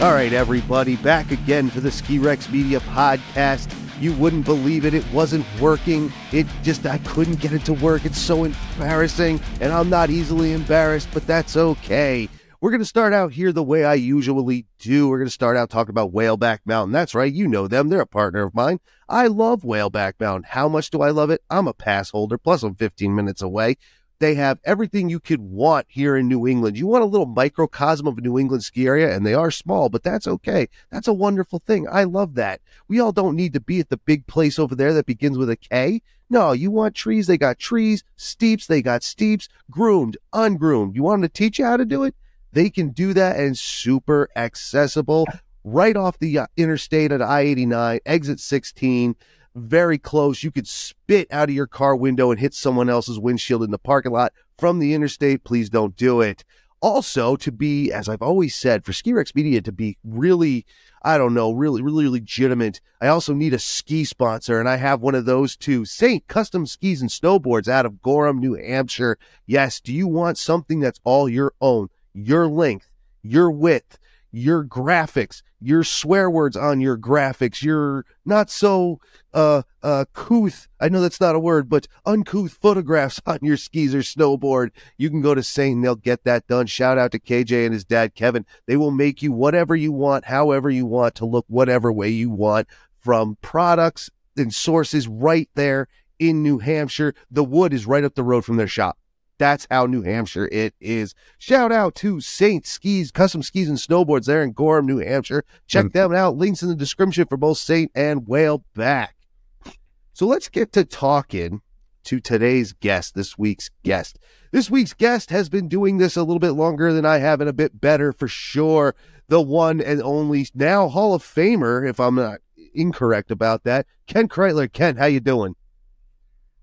All right, everybody, back again for the Ski Rex Media podcast. You wouldn't believe it. It wasn't working. It just, I couldn't get it to work. It's so embarrassing, and I'm not easily embarrassed, but that's okay. We're going to start out here the way I usually do. We're going to start out talking about Whaleback Mountain. That's right. You know them. They're a partner of mine. I love Whaleback Mountain. How much do I love it? I'm a pass holder, plus I'm 15 minutes away. They have everything you could want here in New England. You want a little microcosm of a New England ski area, and they are small, but that's okay. That's a wonderful thing. I love that. We all don't need to be at the big place over there that begins with a K. No, you want trees, they got trees, steeps, they got steeps, groomed, ungroomed. You want them to teach you how to do it? They can do that and super accessible right off the uh, interstate at I 89, exit 16 very close. You could spit out of your car window and hit someone else's windshield in the parking lot from the interstate. Please don't do it. Also, to be, as I've always said, for Ski Rex Media to be really, I don't know, really, really legitimate, I also need a ski sponsor, and I have one of those too. Saint Custom Skis and Snowboards out of Gorham, New Hampshire. Yes, do you want something that's all your own, your length, your width, your graphics, your swear words on your graphics, your not so uh uh couth, I know that's not a word, but uncouth photographs on your skis or snowboard, you can go to Saint they'll get that done. Shout out to KJ and his dad Kevin. They will make you whatever you want, however you want to look whatever way you want from products and sources right there in New Hampshire. The wood is right up the road from their shop. That's how New Hampshire it is. Shout out to Saint Skis, Custom Skis and Snowboards there in Gorham, New Hampshire. Check mm. them out. Links in the description for both Saint and Whaleback. So let's get to talking to today's guest, this week's guest. This week's guest has been doing this a little bit longer than I have and a bit better for sure. The one and only now Hall of Famer, if I'm not incorrect about that, Ken Kreitler. Ken, how you doing?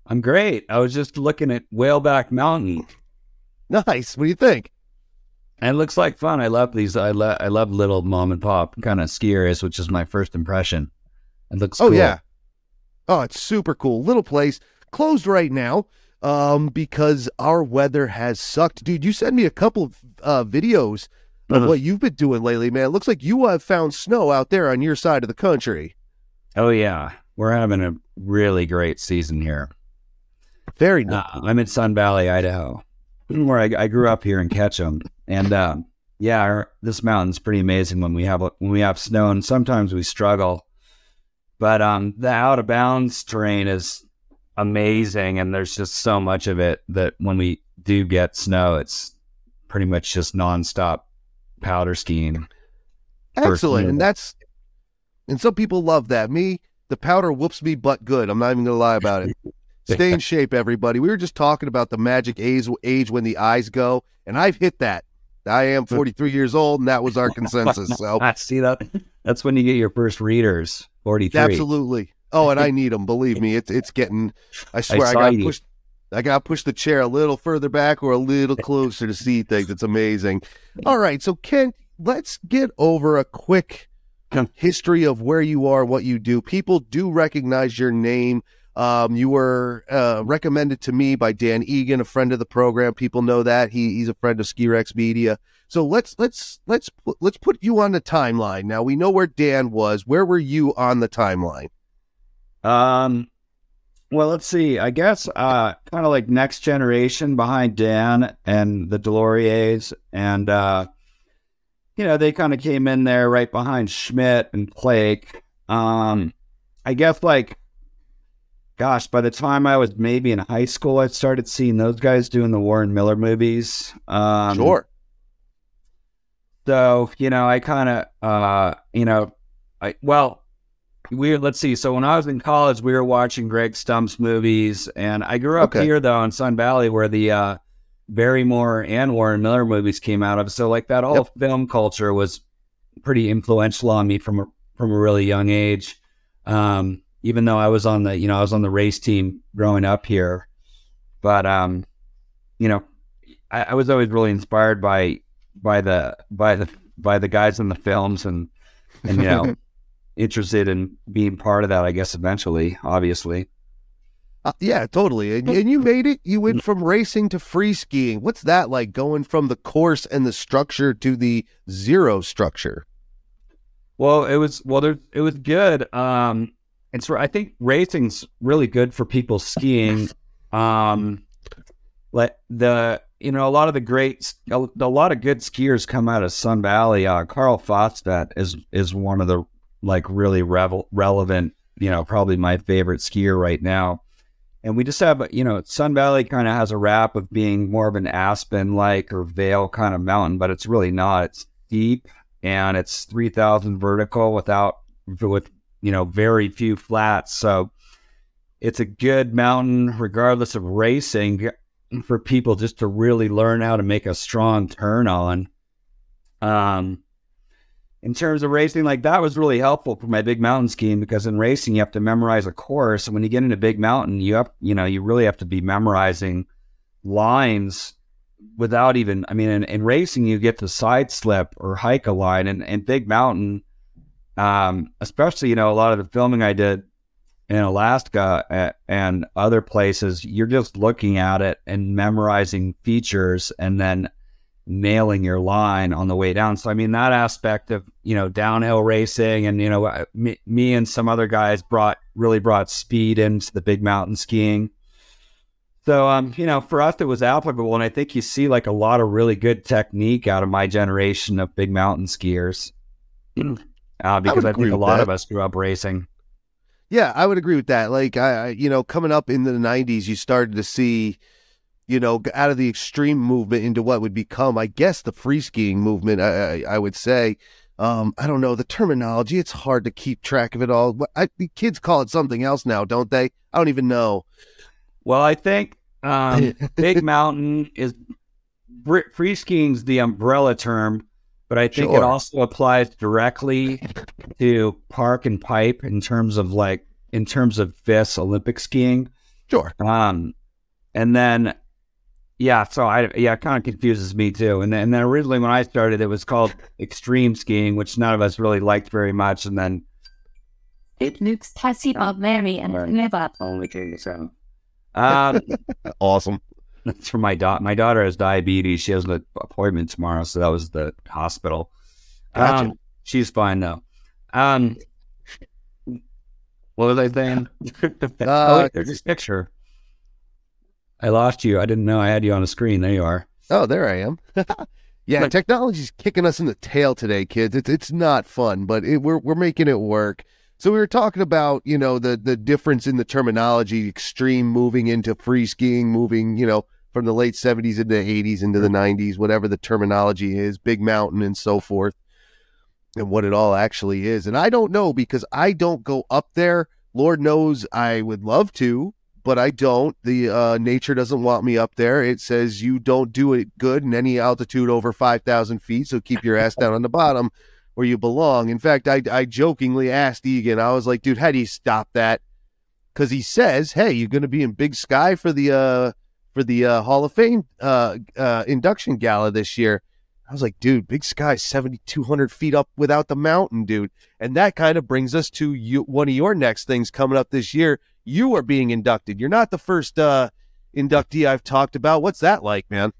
I'm great. I was just looking at Whaleback Mountain. Nice. What do you think? it looks like fun. I love these. I love I love little mom and pop kind of ski areas, which is my first impression. It looks. Oh cool. yeah. Oh, it's super cool. Little place closed right now um, because our weather has sucked. Dude, you sent me a couple of uh, videos of uh-huh. what you've been doing lately, man. It looks like you have found snow out there on your side of the country. Oh yeah, we're having a really great season here. Very nice. Uh, I'm in Sun Valley, Idaho, where I, I grew up here in Ketchum, and uh, yeah, our, this mountain's pretty amazing when we have when we have snow, and sometimes we struggle. But um, the out of bounds terrain is amazing, and there's just so much of it that when we do get snow, it's pretty much just nonstop powder skiing. Excellent, and that's and some people love that. Me, the powder whoops me butt good. I'm not even gonna lie about it. Stay in shape, everybody. We were just talking about the magic age, age when the eyes go, and I've hit that. I am 43 years old, and that was our consensus. So I see that. That's when you get your first readers. 43. Absolutely. Oh, and I need them. Believe me, it's it's getting. I swear, I, I got pushed. I got to push the chair a little further back or a little closer to see things. It's amazing. All right, so Ken, let's get over a quick history of where you are, what you do. People do recognize your name um, you were uh, recommended to me by Dan Egan, a friend of the program. People know that he, he's a friend of Ski Rex Media. So let's let's let's let's put you on the timeline. Now we know where Dan was. Where were you on the timeline? Um, well, let's see. I guess uh, kind of like next generation behind Dan and the DesLauriers, and uh, you know they kind of came in there right behind Schmidt and Plake. Um, I guess like gosh, by the time I was maybe in high school, I started seeing those guys doing the Warren Miller movies. Um, sure. So you know, I kind of, uh, you know, I well, we let's see. So when I was in college, we were watching Greg Stump's movies, and I grew up okay. here though in Sun Valley, where the uh, Barrymore and Warren Miller movies came out of. So like that whole yep. film culture was pretty influential on me from a, from a really young age. Um, even though I was on the, you know, I was on the race team growing up here. But, um, you know, I, I was always really inspired by, by the, by the, by the guys in the films and, and, you know, interested in being part of that, I guess, eventually, obviously. Uh, yeah, totally. And, and you made it. You went from racing to free skiing. What's that like going from the course and the structure to the zero structure? Well, it was well, there, it was good. Um, it's I think racing's really good for people skiing. Um, like the you know a lot of the great a, a lot of good skiers come out of Sun Valley. Uh, Karl Fostvedt is is one of the like really revel- relevant. You know, probably my favorite skier right now. And we just have, you know, Sun Valley kind of has a rap of being more of an Aspen like or Vail kind of mountain, but it's really not. It's deep and it's 3,000 vertical without, with, you know, very few flats. So it's a good mountain, regardless of racing, for people just to really learn how to make a strong turn on. Um, in terms of racing, like that was really helpful for my big mountain skiing because in racing you have to memorize a course, and when you get into big mountain, you have you know you really have to be memorizing lines without even. I mean, in, in racing you get to side slip or hike a line, and, and big mountain, um, especially you know a lot of the filming I did in Alaska and other places, you're just looking at it and memorizing features, and then nailing your line on the way down. So I mean that aspect of you know downhill racing and you know uh, me, me and some other guys brought really brought speed into the big mountain skiing. So um you know for us it was applicable, and I think you see like a lot of really good technique out of my generation of big mountain skiers. Uh, because I, I think a lot that. of us grew up racing. Yeah, I would agree with that. Like I, you know, coming up in the '90s, you started to see you know, out of the extreme movement into what would become, I guess, the free skiing movement. I, I, I would say. Um, I don't know the terminology. It's hard to keep track of it all. I, the kids call it something else now, don't they? I don't even know. Well, I think um, Big Mountain is free skiing's the umbrella term, but I think sure. it also applies directly to park and pipe in terms of like in terms of this Olympic skiing. Sure. Um, and then yeah, so I yeah, it kind of confuses me too. And then, and then originally when I started, it was called extreme skiing, which none of us really liked very much. And then it looks tasty but very and never only so. Um, awesome. That's for my daughter. My daughter has diabetes. She has an appointment tomorrow, so that was the hospital. Gotcha. Um, she's fine though. Um, what was I saying? uh, oh, there's this picture. I lost you. I didn't know I had you on the screen. There you are. Oh, there I am. yeah, but, technology's kicking us in the tail today, kids. It's it's not fun, but it, we're we're making it work. So we were talking about you know the the difference in the terminology, extreme moving into free skiing, moving you know from the late seventies into the eighties into the nineties, whatever the terminology is, big mountain and so forth, and what it all actually is. And I don't know because I don't go up there. Lord knows I would love to, but I don't. The uh, nature doesn't want me up there. It says you don't do it good in any altitude over 5,000 feet, so keep your ass down on the bottom where you belong. In fact, I, I jokingly asked Egan, I was like, dude, how do you stop that? Because he says, hey, you're going to be in Big Sky for the uh, for the uh, Hall of Fame uh, uh, induction gala this year. I was like, dude, Big Sky 7,200 feet up without the mountain, dude. And that kind of brings us to you, one of your next things coming up this year you are being inducted. You're not the first uh, inductee I've talked about. What's that like, man?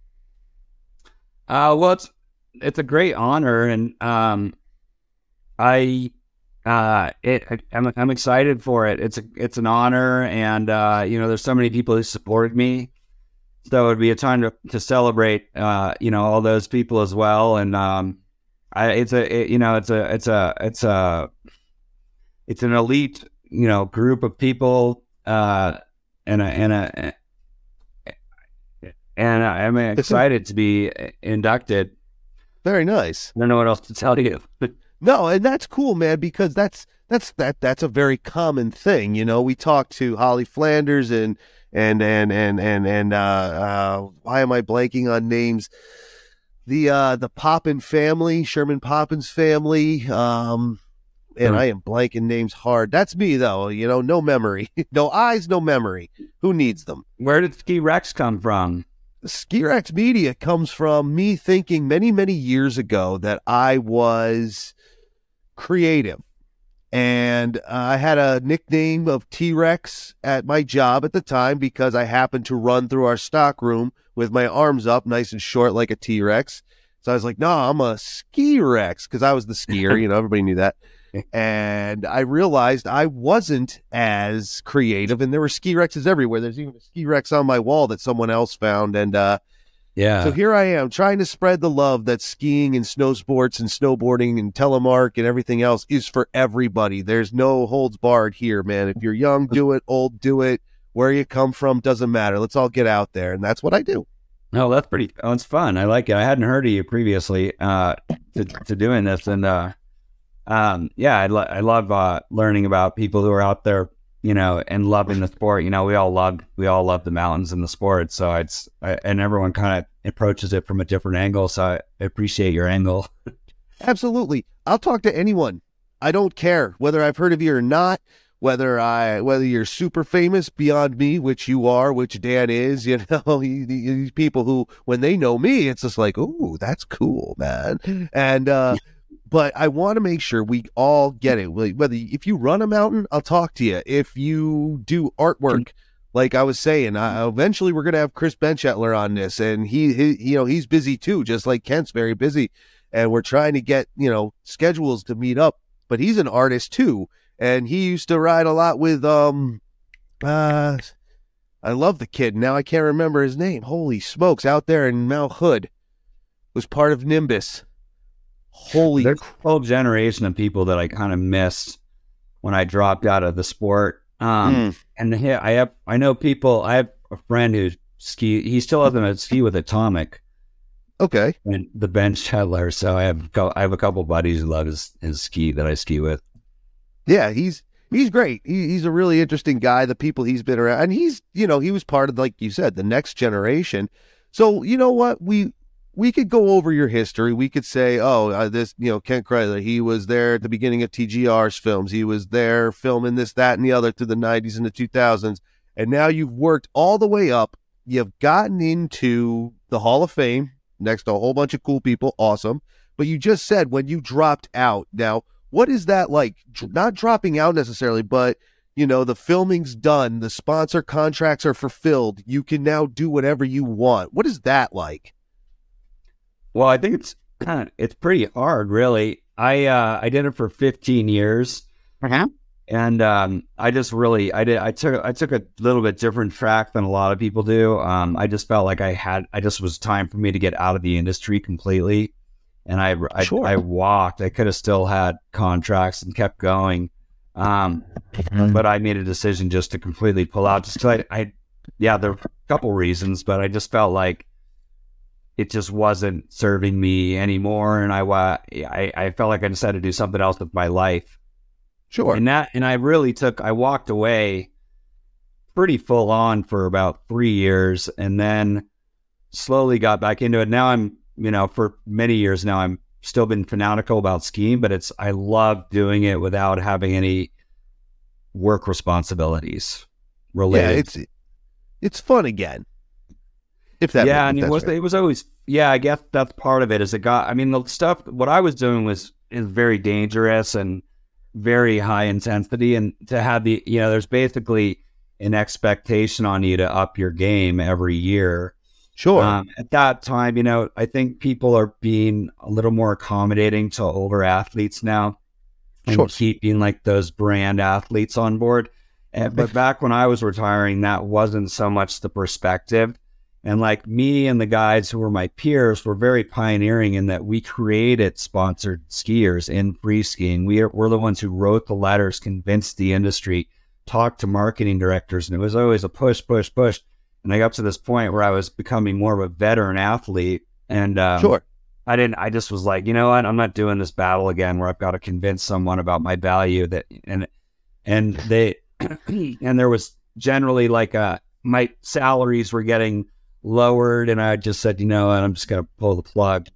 Uh, well, it's it's a great honor, and um, I uh, it I'm I'm excited for it. It's a it's an honor, and uh, you know, there's so many people who supported me, so it would be a time to to celebrate, uh, you know, all those people as well, and um, I it's a it, you know it's a it's a it's a it's an elite you know group of people uh, and a, and a, and I'm excited to be inducted. Very nice. I don't know what else to tell you. no, and that's cool, man, because that's that's that that's a very common thing. You know, we talked to Holly Flanders and and and and and and uh, uh, why am I blanking on names? The uh, the Poppen family, Sherman Poppen's family. Um, and I am blanking names hard. That's me though, you know, no memory. no eyes, no memory. Who needs them? Where did Ski Rex come from? Ski Rex Media comes from me thinking many, many years ago that I was creative. And uh, I had a nickname of T Rex at my job at the time because I happened to run through our stock room with my arms up, nice and short like a T Rex. So I was like, no, I'm a ski Rex because I was the skier. you know, everybody knew that. And I realized I wasn't as creative, and there were ski Rexes everywhere. There's even a ski Rex on my wall that someone else found, and uh, yeah. So here I am trying to spread the love that skiing and snow sports and snowboarding and telemark and everything else is for everybody. There's no holds barred here, man. If you're young, do it. Old, do it. Where you come from doesn't matter. Let's all get out there, and that's what I do. No, that's pretty. Oh, it's fun. I like it. I hadn't heard of you previously uh, to to doing this, and uh, um, yeah, I, lo- I love uh, learning about people who are out there, you know, and loving the sport. You know, we all love we all love the mountains and the sport. So it's I, and everyone kind of approaches it from a different angle. So I appreciate your angle. Absolutely, I'll talk to anyone. I don't care whether I've heard of you or not whether I whether you're super famous beyond me, which you are, which Dan is, you know, these people who when they know me, it's just like, oh, that's cool, man. And uh, but I want to make sure we all get it. Whether if you run a mountain, I'll talk to you. If you do artwork. Like I was saying, uh, eventually we're gonna have Chris Benchetler on this, and he, he, you know, he's busy too, just like Kent's very busy, and we're trying to get, you know, schedules to meet up. But he's an artist too, and he used to ride a lot with um uh I love the kid. Now I can't remember his name. Holy smokes, out there in Mount Hood was part of Nimbus. Holy There's whole generation of people that I kind of missed when I dropped out of the sport. Um mm. and here I have I know people I have a friend who ski he still has a ski with Atomic. Okay. And the bench Benchetler. So I have I have a couple buddies who love his, his ski that I ski with yeah, he's he's great. He, he's a really interesting guy. The people he's been around, and he's you know he was part of like you said the next generation. So you know what we we could go over your history. We could say, oh, uh, this you know Kent Kreitler, he was there at the beginning of TGR's films. He was there filming this, that, and the other through the '90s and the 2000s, and now you've worked all the way up. You've gotten into the Hall of Fame next to a whole bunch of cool people. Awesome. But you just said when you dropped out. Now, what is that like? Not dropping out necessarily, but you know, the filming's done, the sponsor contracts are fulfilled. You can now do whatever you want. What is that like? Well, I think it's kinda it's pretty hard, really. I uh, I did it for 15 years, uh-huh. and um, I just really I did I took I took a little bit different track than a lot of people do. Um, I just felt like I had I just was time for me to get out of the industry completely and I I, sure. I walked. I could have still had contracts and kept going, um, mm-hmm. but I made a decision just to completely pull out. Just I, I, yeah, there were a couple reasons, but I just felt like it just wasn't serving me anymore, and I I I felt like I decided to do something else with my life. Sure. And that and I really took. I walked away pretty full on for about three years, and then slowly got back into it. Now I'm you know, for many years now, I'm still been fanatical about skiing, but it's I love doing it without having any work responsibilities related. Yeah, it's it's fun again. If that yeah, and it was right. it was always yeah. I guess that's part of it. Is it got? I mean, the stuff what I was doing was is very dangerous and very high intensity, and to have the you know, there's basically an expectation on you to up your game every year Sure. Um, at that time, you know, I think people are being a little more accommodating to older athletes now and sure. keeping like those brand athletes on board. And, but back when I was retiring, that wasn't so much the perspective. And like me and the guys who were my peers were very pioneering in that we created sponsored skiers in free skiing. We are, we're the ones who wrote the letters, convinced the industry, talked to marketing directors, and it was always a push, push, push. And I got to this point where I was becoming more of a veteran athlete. And um, sure. I didn't, I just was like, you know what? I'm not doing this battle again where I've got to convince someone about my value that, and, and they, and there was generally like, uh, my salaries were getting lowered. And I just said, you know what? I'm just going to pull the plug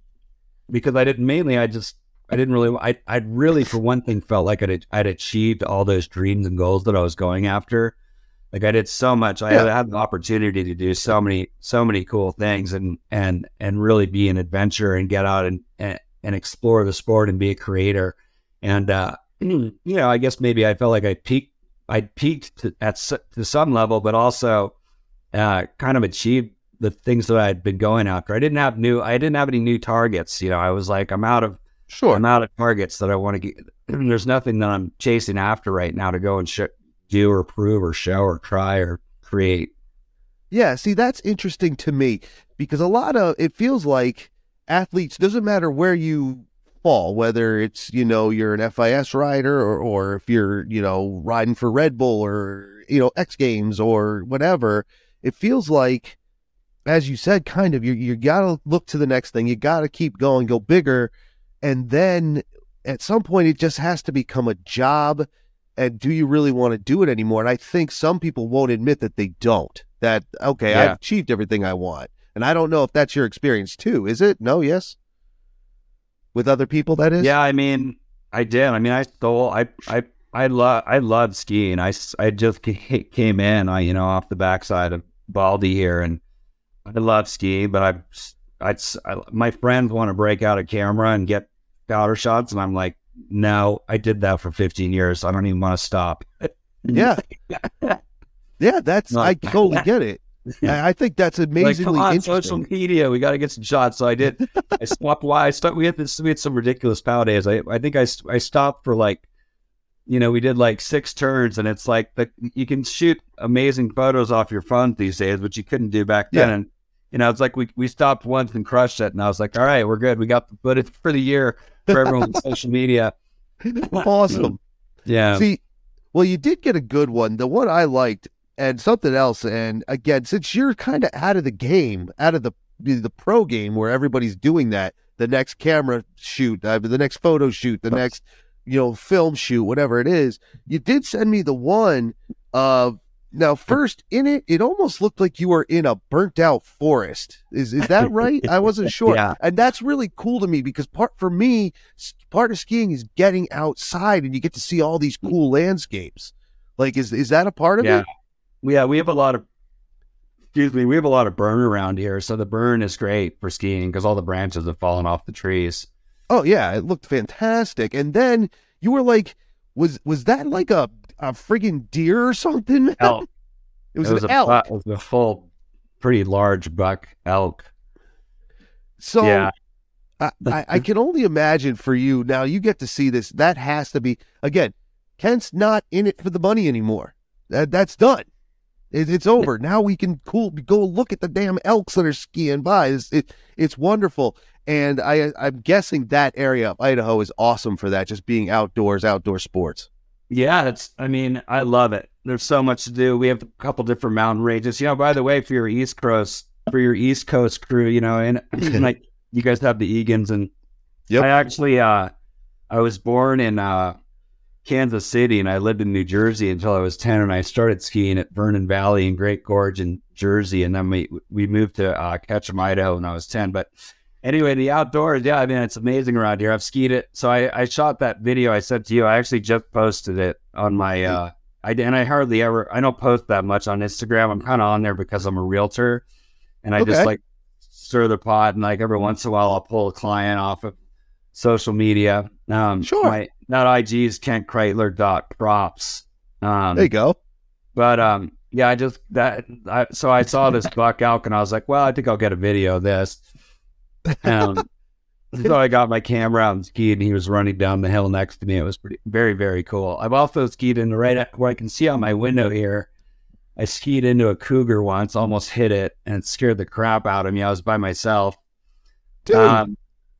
because I didn't mainly, I just, I didn't really, I, I really, for one thing, felt like I'd, I'd achieved all those dreams and goals that I was going after. Like I did so much. I yeah. had the opportunity to do so many, so many cool things, and and and really be an adventurer and get out and and, and explore the sport and be a creator. And uh, you know, I guess maybe I felt like I peaked. I peaked to, at to some level, but also uh, kind of achieved the things that I'd been going after. I didn't have new I didn't have any new targets. You know, I was like, I'm out of sure. I'm out of targets that I want to get. There's nothing that I'm chasing after right now to go and sh- do or prove or show or try or create. Yeah, see, that's interesting to me because a lot of it feels like athletes doesn't matter where you fall, whether it's you know you're an FIS rider or or if you're you know riding for Red Bull or you know X Games or whatever. It feels like, as you said, kind of you you gotta look to the next thing. You gotta keep going, go bigger, and then at some point it just has to become a job. And do you really want to do it anymore? And I think some people won't admit that they don't. That okay, Yeah. I've achieved everything I want. And I don't know if that's your experience too. Is it? No, yes. With other people, that is. Yeah, I mean, I did. I mean, I stole. I I I love I love skiing. I I just came in, I you know, off the backside of Baldy here, and I love skiing. But I, I, I my friends want to break out a camera and get powder shots, and I'm like, no, I did that for 15 years. So I don't even want to stop. Yeah. Yeah, that's No. I totally get it. I, I think that's Like, amazingly come on, interesting. social media, we got to get some shots. So I did. I swapped. Why I stopped? We had this. We had some ridiculous pow days. I I think I I stopped for like, you know, we did like six turns, and it's like the you can shoot amazing photos off your phone these days, which you couldn't do back then. Yeah. And you know, it's like we we stopped once and crushed it, and I was like, all right, we're good. We got the footage for the year for everyone on social media. awesome. Yeah. See, well, you did get a good one. The one I liked, and something else. And again, since you're kind of out of the game, out of the the pro game where everybody's doing that, the next camera shoot, uh, the next photo shoot, the next you know film shoot, whatever it is, you did send me the one of. Now, first in it, it almost looked like you were in a burnt out forest. Is is that right? I wasn't sure, Yeah. and that's really cool to me because part for me, part of skiing is getting outside and you get to see all these cool landscapes. Like, is is that a part of Yeah. it? Yeah, we have a lot of excuse me, we have a lot of burn around here, so the burn is great for skiing because all the branches have fallen off the trees. Oh yeah, it looked fantastic. And then you were like, was was that like a a friggin' deer or something? Elk. It was, it was an a elk. it was a full, pretty large buck elk. so yeah, I, I, I can only imagine for you now. You get to see this. That has to be again. Kent's not in it for the money anymore. That that's done. It, it's over. Now we can cool go look at the damn elks that are skiing by. It's it, it's wonderful. And I I'm guessing that area of Idaho is awesome for that. Just being outdoors, outdoor sports. Yeah. It's. I mean, I love it. There's so much to do. We have a couple different mountain ranges. You know, by the way, for your East Coast, for your East Coast crew, you know, and like you guys have the Egan's, and Yep. I actually, uh, I was born in uh, Kansas City, and I lived in New Jersey until I was ten, and I started skiing at Vernon Valley and Great Gorge in Jersey, and then we we moved to uh, Ketchum, Idaho, when I was ten. But anyway, the outdoors, yeah, I mean, it's amazing around here. I've skied it, so I, I shot that video I sent to you. I actually just posted it on my. Uh, I and I hardly ever. I don't post that much on Instagram. I'm kind of on there because I'm a realtor, and I Okay. just like stir the pot, and like every once in a while, I'll pull a client off of social media. Um, Sure. My that IG is Kent Kreitler dot props. Um, There you go. but um, yeah, I just that I, so I saw this buck elk and I was like, well, I think I'll get a video of this. Um, so I got my camera out and skied, and he was running down the hill next to me. It was pretty very very cool. I've also skied in the right where I can see out my window here. I skied into a cougar once, almost hit it, and it scared the crap out of me. I was by myself. Dude, Um,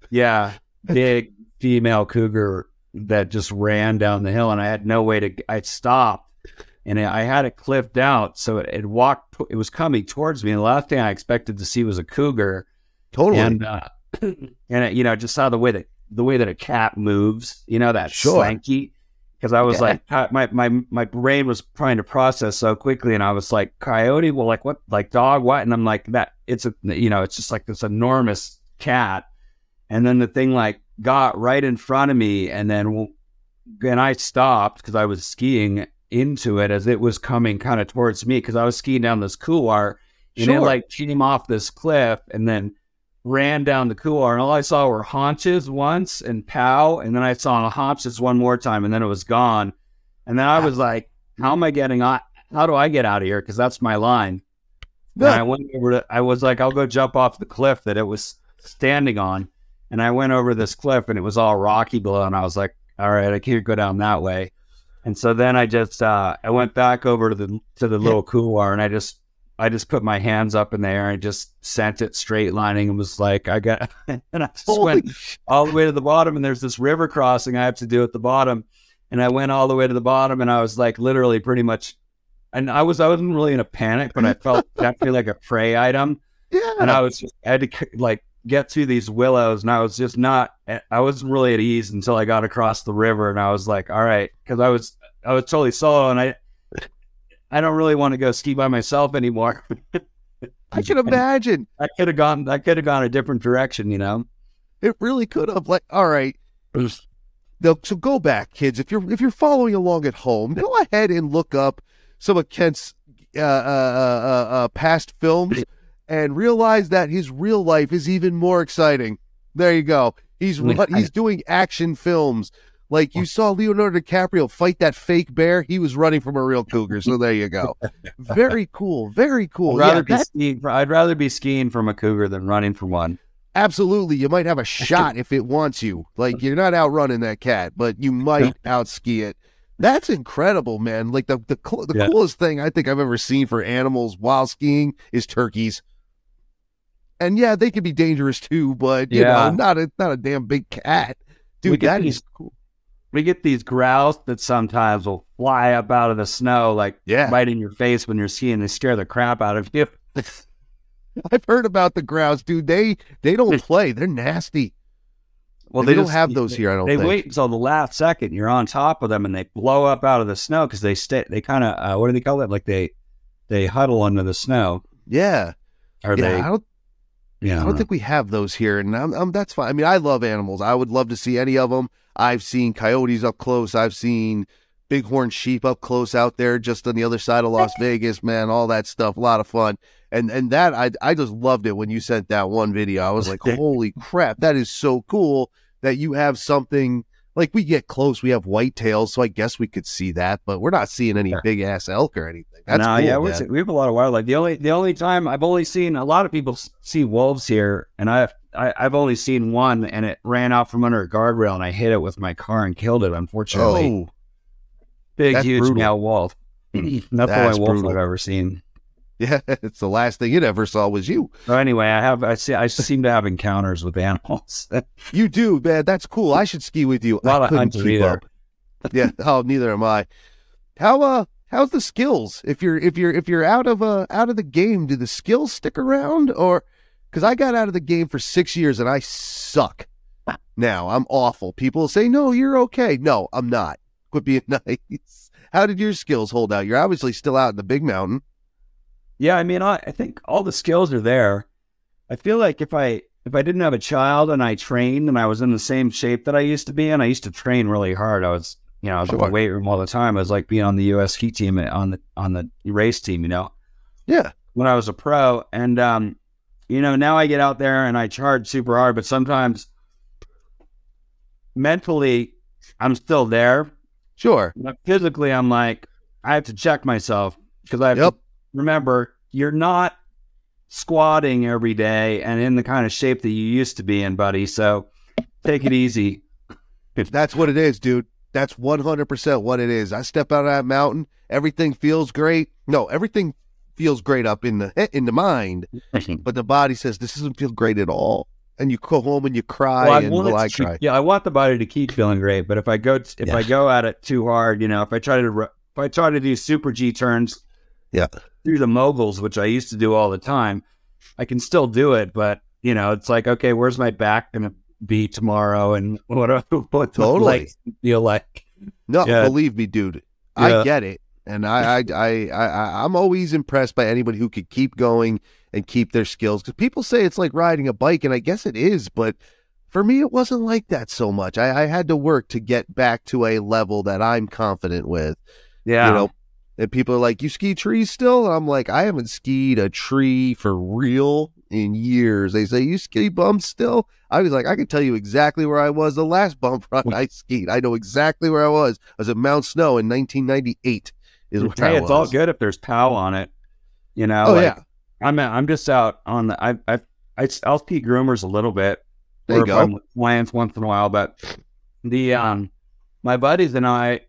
yeah, big female cougar that just ran down the hill, and I had no way to. I stopped, and I had it clipped out, so it, it walked. It was coming towards me, and the last thing I expected to see was a cougar, totally. and uh, and it, you know, just saw the way that the way that a cat moves. You know that Sure. slanky. Because I was Yeah. like, my my my brain was trying to process so quickly, and I was like, coyote, well, like what, like dog, what? And I'm like, that it's a, you know, it's just like this enormous cat, and then the thing like got right in front of me, and then and I stopped because I was skiing into it as it was coming kind of towards me because I was skiing down this couloir, and it like came off this cliff and then ran down the couloir, and all I saw were haunches once and pow, and then I saw a haunches one more time, and then it was gone, and then I was like, how am I getting on? How do I get out of here? Because that's my line. And I went over to, I was like, I'll go jump off the cliff that it was standing on. And I went over this cliff and it was all rocky below. And I was like, all right, I can't go down that way. And so then I just, uh, I went back over to the, to the little couloir and I just, I just put my hands up in the air and just sent it straight lining and was like, I got, and I just Holy went all the way to the bottom. And there's this river crossing I have to do at the bottom. And I went all the way to the bottom and I was like, literally pretty much and I was I wasn't really in a panic, but I felt definitely like a prey item. Yeah. And I was just I had to like get through these willows, and I was just not eh, I wasn't really at ease until I got across the river, and I was like, all right, because I was I was totally solo, and I I don't really want to go ski by myself anymore. I can imagine. I could have gone. I could have gone a different direction. You know, it really could have. Like, all right. So go back, kids. If you're if you're following along at home, go ahead and look up some of Kent's uh, uh, uh, uh, past films and realize that his real life is even more exciting. There you go. He's he's doing action films. Like you saw Leonardo DiCaprio fight that fake bear, he was running from a real cougar. So there you go. Very cool. Very cool. I'd rather, yeah, be skiing, I'd rather be skiing from a cougar than running from one. Absolutely. You might have a shot if it wants you. Like you're not outrunning that cat, but you might outski it. That's incredible, man. Like the the, the yeah. coolest thing I think I've ever seen for animals while skiing is turkeys. And yeah, they can be dangerous too, but you yeah. know, not a not a damn big cat. Dude, that is cool. We get these grouse that sometimes will fly up out of the snow, like yeah. right in your face when you're skiing. They scare the crap out of you. I've heard about the grouse, dude. They they don't play. They're nasty. Well, they, they don't just, have those here. I don't. They think. wait until the last second. You're on top of them, and they blow up out of the snow because they stay. They kind of uh, what do they call it? Like they they huddle under the snow. Yeah. Are yeah, they? I don't. Yeah, I don't, think we have those here, and I'm, I'm, that's fine. I mean, I love animals. I would love to see any of them. I've seen coyotes up close. I've seen bighorn sheep up close out there, just on the other side of Las Vegas. Man, all that stuff, a lot of fun. And and that I I just loved it when you sent that one video. I was like, holy crap, that is so cool that you have something like we get close, we have whitetails, so I guess we could see that, but we're not seeing any big ass elk or anything. That's no, cool, yeah, we have a lot of wildlife. The only the only time I've only seen a lot of people see wolves here, and I've I, have i have only seen one, and it ran out from under a guardrail, and I hit it with my car and killed it. Unfortunately, oh, big, huge male wolf. Not the only wolf brutal. I've ever seen. Yeah, it's the last thing it ever saw was you. So anyway, I have I see I seem to have encounters with animals. you do, man. That's cool. I should ski with you. A lot I couldn't keep either. up. yeah. Oh, neither am I. How uh how's the skills? If you're if you're if you're out of uh out of the game, do the skills stick around or because I got out of the game for six years and I suck. Now I'm awful. People say, "No, you're okay." No, I'm not. Quit being nice. How did your skills hold out? You're obviously still out in the big mountain. Yeah, I mean, I, I think all the skills are there. I feel like if I if I didn't have a child and I trained and I was in the same shape that I used to be in, I used to train really hard. I was, you know, I was sure. in the weight room all the time. I was like being on the U.S. ski team on the on the race team, you know. Yeah. When I was a pro, and um, you know, now I get out there and I charge super hard, but sometimes mentally I'm still there. Sure. But physically, I'm like I have to check myself because I have yep. to remember, you're not squatting every day and in the kind of shape that you used to be in, buddy. So take it easy. That's what it is, dude. That's 100% what it is. I step out of that mountain, everything feels great. No, everything feels great up in the eh, in the mind, but the body says this doesn't feel great at all. And you go home and you cry well, I and well, I cry. Yeah, I want the body to keep feeling great, but if I go if yeah. I go at it too hard, you know, if I try to if I try to do super G turns, yeah, through the moguls, which I used to do all the time, I can still do it, but you know, it's like, okay, where's my back gonna be tomorrow, and what what totally feel like? No, yeah. believe me, dude, yeah. I get it, and I, I, I, I, I'm always impressed by anybody who could keep going and keep their skills because people say it's like riding a bike, and I guess it is, but for me, it wasn't like that so much. I, I had to work to get back to a level that I'm confident with. Yeah, you know, and people are like, "You ski trees still?" And I'm like, "I haven't skied a tree for real in years." They say, "You ski bumps still?" I was like, "I can tell you exactly where I was the last bump run I skied. I know exactly where I was. I was at Mount Snow in 1998. Is where hey, it's all good if there's POW on it. You know, oh like, yeah. I'm I'm just out on the I I, I I'll ski groomers a little bit. There you go. Clients once in a while, but the um my buddies and I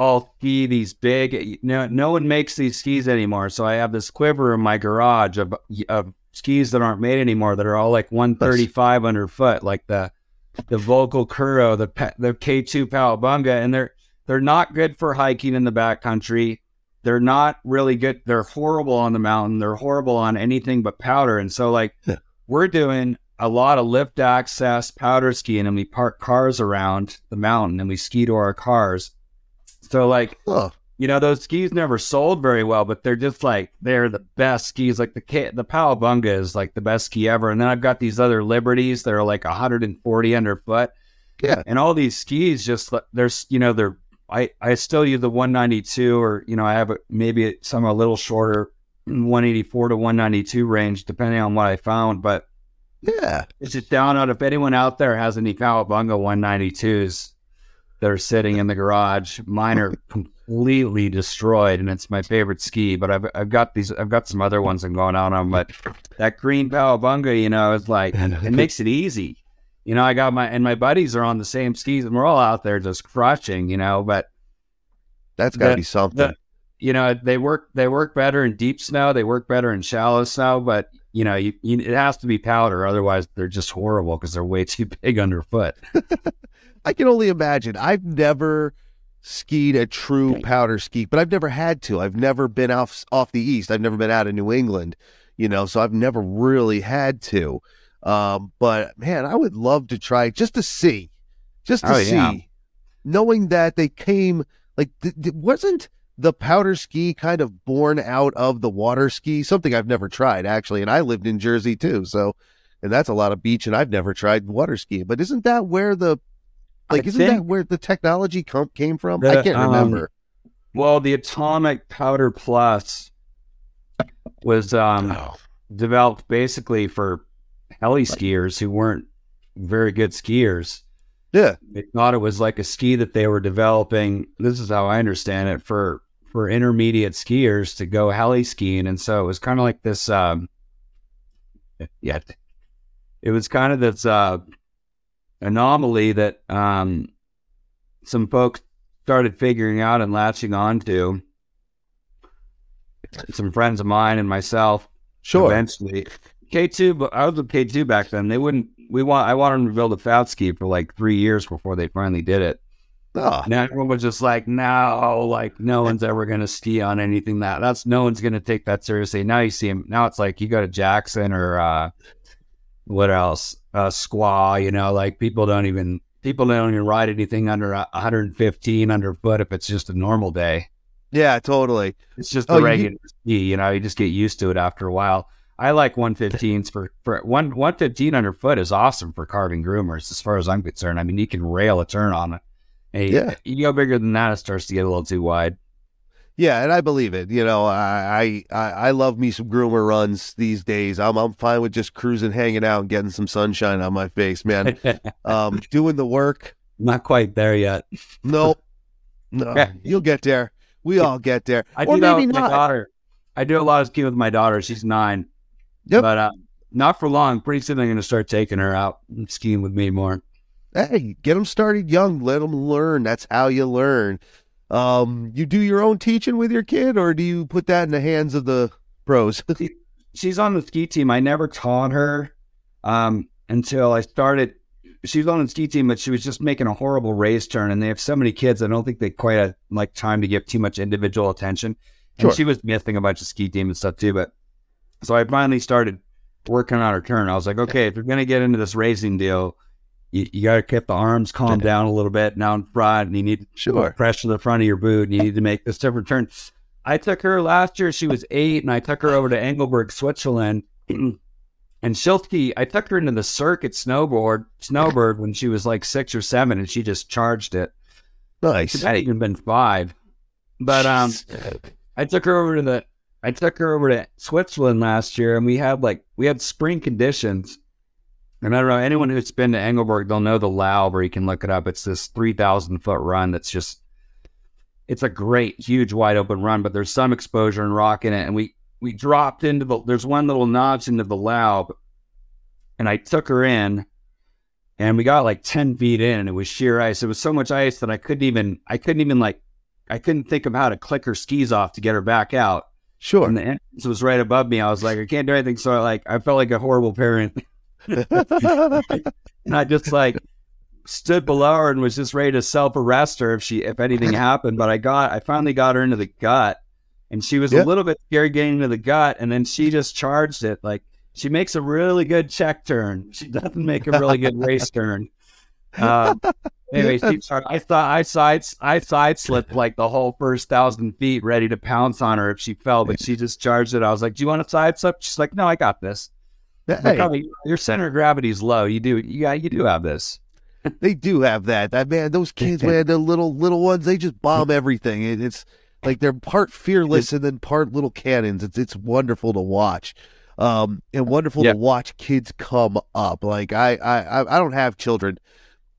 all ski these big. No, no one makes these skis anymore. So I have this quiver in my garage of, of skis that aren't made anymore that are all like 135 underfoot, like the the Volkl Kuro, the the K2 Powabunga, and they're they're not good for hiking in the backcountry. They're not really good. They're horrible on the mountain. They're horrible on anything but powder. And so, like, yeah. we're doing a lot of lift access powder skiing, and we park cars around the mountain and we ski to our cars. So, like, huh you know, those skis never sold very well, but they're just like they're the best skis. Like the the Powabunga is like the best ski ever, and then I've got these other Liberties that are like 140 underfoot. Yeah, and all these skis just there's you know they're I I still use the 192 or you know I have a, maybe some a little shorter 184 to 192 range depending on what I found, but yeah, it's down out. If anyone out there has any Powabunga 192s that are sitting in the garage, mine are completely destroyed, and it's my favorite ski. But I've I've got these I've got some other ones I'm going out on. But that green Powabunga, you know, is like it makes it easy. You know, I got my and my buddies are on the same skis, and we're all out there just crushing. You know, but that's got to be something. The, you know, they work they work better in deep snow. They work better in shallow snow, but you know, you, you, it has to be powder. Otherwise, they're just horrible because they're way too big underfoot. I can only imagine. I've never skied a true powder ski, but I've never had to. I've never been off off the east. I've never been out of New England, you know, so I've never really had to. Um, but man, I would love to try just to see, just to oh, see, yeah. knowing that they came like th- th- wasn't the powder ski kind of born out of the water ski, something I've never tried actually, and I lived in Jersey too, so and that's a lot of beach, and I've never tried water skiing. But isn't that where the like, I isn't think, that where the technology com- came from? The, I can't um, remember. Um, well, the Atomic Powder Plus was um, oh. developed basically for heli skiers who weren't very good skiers. Yeah, they thought it was like a ski that they were developing. This is how I understand it for for intermediate skiers to go heli skiing, and so it was kind of like this. Um, yeah, it was kind of this uh, anomaly that um, some folks started figuring out and latching onto. Some friends of mine and myself. Sure. Eventually, K two, but I was with K two back then. They wouldn't. We want. I wanted them to build a fat ski for like three years before they finally did it. Oh. And everyone was just like, no, like no one's ever gonna ski on anything that that's no one's gonna take that seriously. Now you see him. Now it's like you go to Jackson or uh, what else? Uh, squaw. You know, like people don't even people don't even ride anything under 115 underfoot if it's just a normal day. Yeah, totally. It's just the oh, regular ski. You know, you just get used to it after a while. I like 115s for for one 115 underfoot is awesome for carving groomers as far as I'm concerned. I mean, you can rail a turn on it. Hey, yeah. you go bigger than that, it starts to get a little too wide. Yeah, and I believe it. You know, I, I I love me some groomer runs these days. I'm I'm fine with just cruising, hanging out, and getting some sunshine on my face, man. um, doing the work. Not quite there yet. no, no, you'll get there. We all get there. I or do maybe not. my daughter. I do a lot of skiing with my daughter. She's nine. Yep. But uh, not for long. Pretty soon I'm going to start taking her out skiing with me more. Hey, get them started young. Let them learn. That's how you learn. Um, you do your own teaching with your kid, or do you put that in the hands of the pros? She's on the ski team. I never taught her um, until I started. She's on the ski team, but she was just making a horrible race turn, and they have so many kids. I don't think they quite had like time to give too much individual attention. And sure. she was missing a bunch of ski team and stuff too. But so I finally started working on her turn. I was like, okay, if you're gonna get into this racing deal, you, you got to keep the arms calm down a little bit now in front, and you need sure pressure the front of your boot, and you need to make this different turn. I took her last year; she was eight, and I took her over to Engelberg, Switzerland, and Shilsky. I took her into the circuit snowboard, snowbird when she was like six or seven, and she just charged it. Nice. She might even been five, but um, I took her over to the. I took her over to Switzerland last year, and we had like we had spring conditions and I don't know anyone who's been to Engelberg, they'll know the Laub, or you can look it up. It's this three thousand foot run that's just it's a great, huge, wide open run, but there's some exposure and rock in it. And we we dropped into the there's one little notch into the laub, and I took her in, and we got like ten feet in, and it was sheer ice. It was so much ice that I couldn't even I couldn't even like I couldn't think of how to click her skis off to get her back out. Sure. And the entrance was right above me. I was like, I can't do anything. So I like I felt like a horrible parent. and I just like stood below her and was just ready to self arrest her if she if anything happened. But I got I finally got her into the gut and she was a little bit scared getting into the gut and then she just charged it like she makes a really good check turn. She doesn't make a really good race turn. Um, anyway, she started, I thought I side I side slipped like the whole first thousand feet, ready to pounce on her if she fell, but she just charged it. I was like, "Do you want to side slip?" She's like, "No, I got this." Hey. Like, your center of gravity is low. You do, you you do have this. they do have that. That man, those kids, man, the little little ones, they just bomb everything. It, it's like they're part fearless and then part little cannons. It's it's wonderful to watch. Um, and wonderful yeah. to watch kids come up. Like I, I, I don't have children,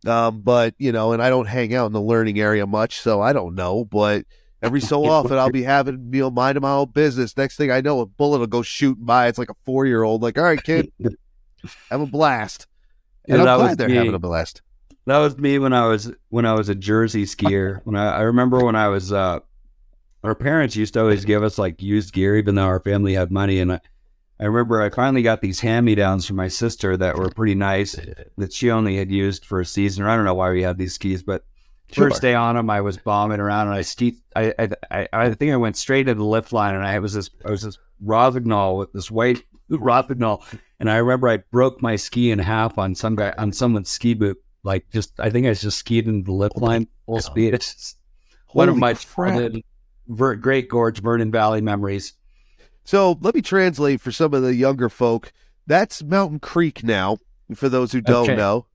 um, but you know, and I don't hang out in the learning area much, so I don't know. But every so often, I'll be having you know minding my own business. Next thing I know, a bullet will go shooting by. It's like a four year old. Like, all right, kid, have a blast. And I'm glad they're me. having a blast. That was me when I was when I was a Jersey skier. When I, I remember when I was, uh, our parents used to always give us like used gear, even though our family had money, and I, I remember I finally got these hand me downs from my sister that were pretty nice that she only had used for a season. I don't know why we had these skis, but sure. first day on them, I was bombing around and I ski. I, I I think I went straight into the lift line and I was this I was this Rossignol with this white Rossignol, and I remember I broke my ski in half on some guy on someone's ski boot. Like just I think I just skied into the lift oh line full God. speed. It's just one of my great gorge Vernon Valley memories. So let me translate for some of the younger folk. That's Mountain Creek now, for those who don't okay. know.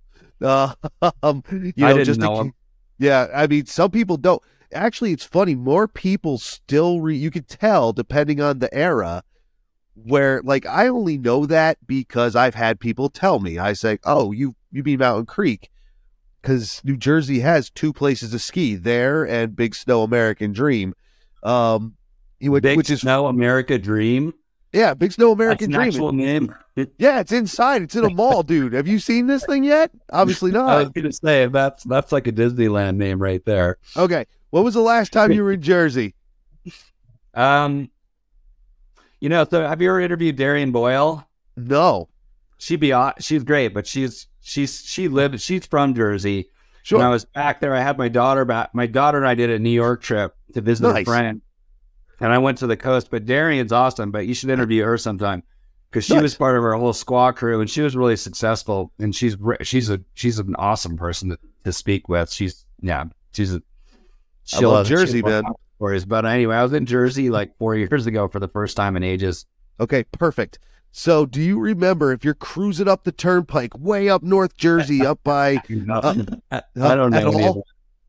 Uh, um, you know, I didn't just know Yeah, I mean, some people don't. Actually, it's funny. More people still, re- you could tell, depending on the era, where like I only know that because I've had people tell me. I say, "Oh, you you mean Mountain Creek?" Because New Jersey has two places to ski there and Big Snow American Dream. Um, which, Big which is Snow America Dream. Yeah, Big Snow American That's Dream. Actual name. yeah, it's inside. It's in a mall, dude. Have you seen this thing yet? Obviously not. I was gonna say that's that's like a Disneyland name right there. Okay, what was the last time you were in Jersey? Um, you know, so have you ever interviewed Darian Boyle? No. She'd be she's great, but she's she's she lived she's from Jersey. Sure. When I was back there, I had my daughter back. My daughter and I did a New York trip to visit nice. a friend and I went to the coast. But Darian's awesome, but you should interview her sometime because she nice. was part of our whole squad crew, and she was really successful. And she's she's a she's an awesome person to, to speak with. She's yeah, she's a she I love Jersey, man. Stories, but anyway, I was in Jersey like four years ago for the first time in ages. Okay, perfect. So, do you remember if you're cruising up the turnpike way up North Jersey, up by? uh, I don't know.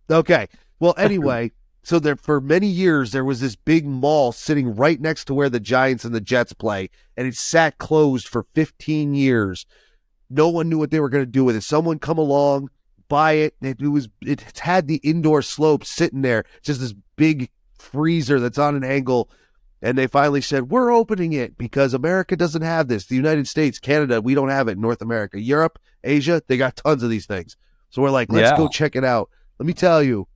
Okay. Well, anyway, so there for many years there was this big mall sitting right next to where the Giants and the Jets play, and it sat closed for 15 years. No one knew what they were going to do with it. Someone come along, buy it. It, was it had the indoor slope sitting there, just this big freezer that's on an angle. And they finally said, We're opening it because America doesn't have this. The United States, Canada, we don't have it. North America, Europe, Asia, they got tons of these things. So we're like, let's yeah. go check it out. Let me tell you,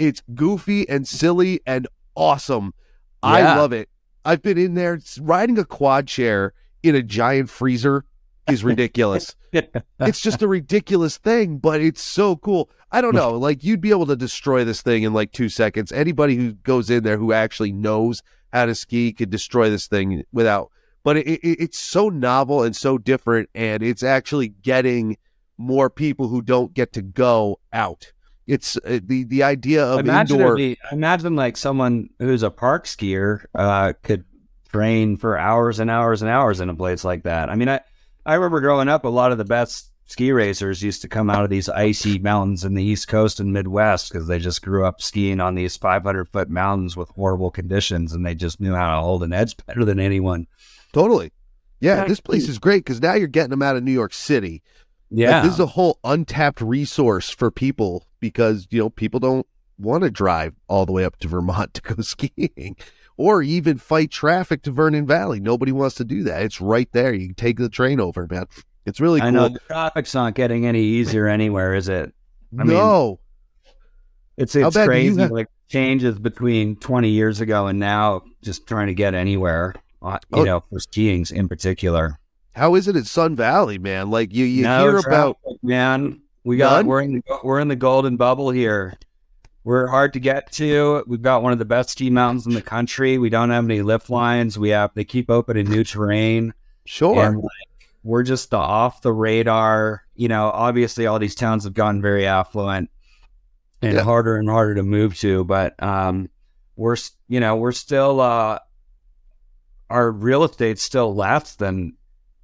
it's goofy and silly and awesome. Yeah. I love it. I've been in there riding a quad chair in a giant freezer is ridiculous. it's just a ridiculous thing, but it's so cool. I don't know. Like you'd be able to destroy this thing in like two seconds. Anybody who goes in there who actually knows how to ski could destroy this thing without. But it, it, it's so novel and so different, and it's actually getting more people who don't get to go out. It's uh, the the idea of imagine indoor. Be, imagine like someone who's a park skier uh, could train for hours and hours and hours in a place like that. I mean, I I remember growing up, a lot of the best ski racers used to come out of these icy mountains in the East Coast and Midwest because they just grew up skiing on these 500 foot mountains with horrible conditions, and they just knew how to hold an edge better than anyone. Totally. Yeah, this place is great because now you're getting them out of New York City. Yeah. Like, this is a whole untapped resource for people because, you know, people don't want to drive all the way up to Vermont to go skiing or even fight traffic to Vernon Valley. Nobody wants to do that. It's right there. You can take the train over, man. It's really cool. I know the traffic's not getting any easier anywhere, is it? I no. Mean, it's it's crazy. Have... Like changes between 20 years ago and now, just trying to get anywhere. Uh, you oh. know, for skiing in particular. How is it at Sun Valley, man? Like you, you no hear traffic, about man. We got None? we're in the, we're in the golden bubble here. We're hard to get to. We've got one of the best ski mountains in the country. We don't have any lift lines. We have they keep opening new terrain. Sure. And like, we're just the off the radar. You know, obviously all these towns have gotten very affluent and yeah. harder and harder to move to, but um, we're you know we're still uh, our real estate's still less than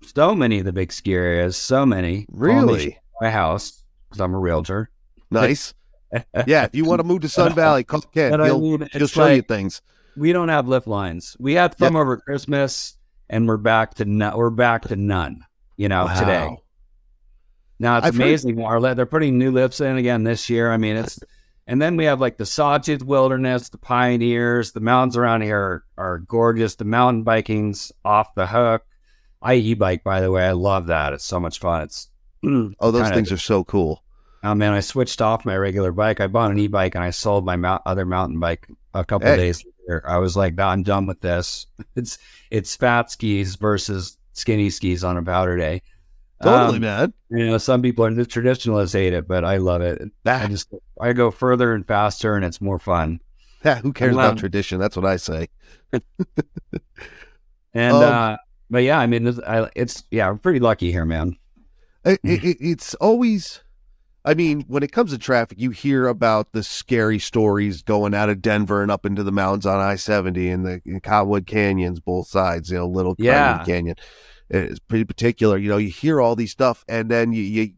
so many of the big ski areas. So many. Really? My house because I'm a realtor. Nice. yeah, if you want to move to Sun Valley, call Ken. He'll, I mean, he'll show like, you things. We don't have lift lines. We had some yep. over Christmas, and we're back to no, we're back to none. You know, wow. today. Now it's I've amazing. Heard... They're putting new lifts in again this year. I mean, it's and then we have like the Sawtooth Wilderness, the Pioneers. The mountains around here are, are gorgeous. The mountain biking's off the hook. I e-bike, by the way. I love that. It's so much fun. It's oh, those things of, are so cool. Oh man, I switched off my regular bike. I bought an e-bike and I sold my mount- other mountain bike a couple hey. days later. I was like, I'm done with this. It's it's fat skis versus skinny skis on a powder day. Totally, um, man. You know, some people are the traditionalists hate it, but I love it. I just I go further and faster, and it's more fun. Yeah, who cares about tradition? That's what I say. and um, uh, but yeah, I mean, it's, I, it's yeah, I'm pretty lucky here, man. It, it, it's always, I mean, when it comes to traffic, you hear about the scary stories going out of Denver and up into the mountains on I seventy and the Cottonwood Canyons, both sides. You know, Little yeah. Canyon. It's pretty particular. You know, you hear all these stuff, and then you, you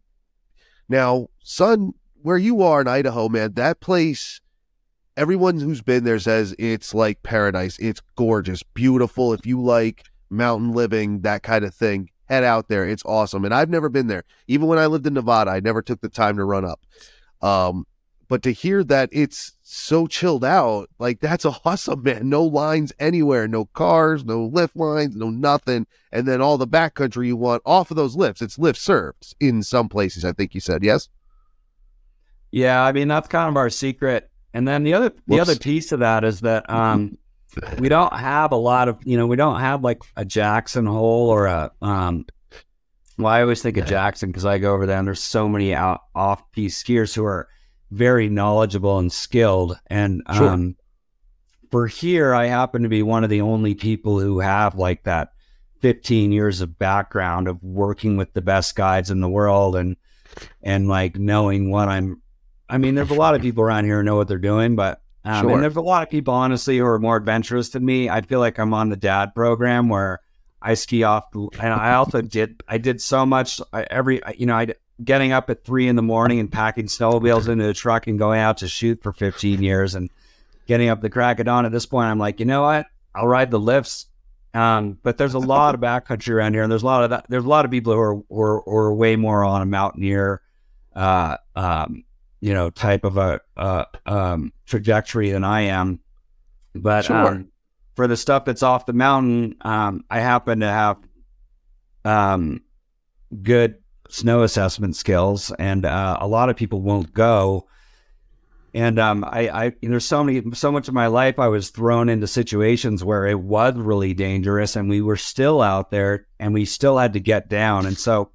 now, son, where you are in Idaho, man, that place. Everyone who's been there says it's like paradise. It's gorgeous, beautiful. If you like mountain living, that kind of thing, head out there. It's awesome. And I've never been there. Even when I lived in Nevada, I never took the time to run up. Um, but to hear that it's so chilled out, like that's awesome, man. No lines anywhere, no cars, no lift lines, no nothing. And then all the backcountry you want off of those lifts. It's lift served in some places, I think you said, yes? Yeah, I mean that's kind of our secret. And then the other the other piece of that is that um we don't have a lot of you know, we don't have like a Jackson hole or a um well, I always think of Jackson because I go over there and there's so many out off piste skiers who are very knowledgeable and skilled. And sure. um, for here, I happen to be one of the only people who have like that 15 years of background of working with the best guides in the world and and like knowing what I'm. I mean, there's a lot of people around here who know what they're doing, but um, sure. and there's a lot of people honestly who are more adventurous than me. I feel like I'm on the dad program where I ski off, and I also did. I did so much. I, every you know, I getting up at three in the morning and packing snowmobiles into a truck and going out to shoot for 15 years and getting up the crack of dawn. At this point, I'm like, you know what? I'll ride the lifts. Um, but there's a lot of backcountry around here, and there's a lot of that. There's a lot of people who are, who are, who are way more on a mountaineer, uh, um, you know, type of a uh, um, trajectory than I am. But sure. Um, for the stuff that's off the mountain, um, I happen to have um, good snow assessment skills, and uh, a lot of people won't go. And um, I, I, there's so many, so much of my life I was thrown into situations where it was really dangerous, and we were still out there, and we still had to get down. And so,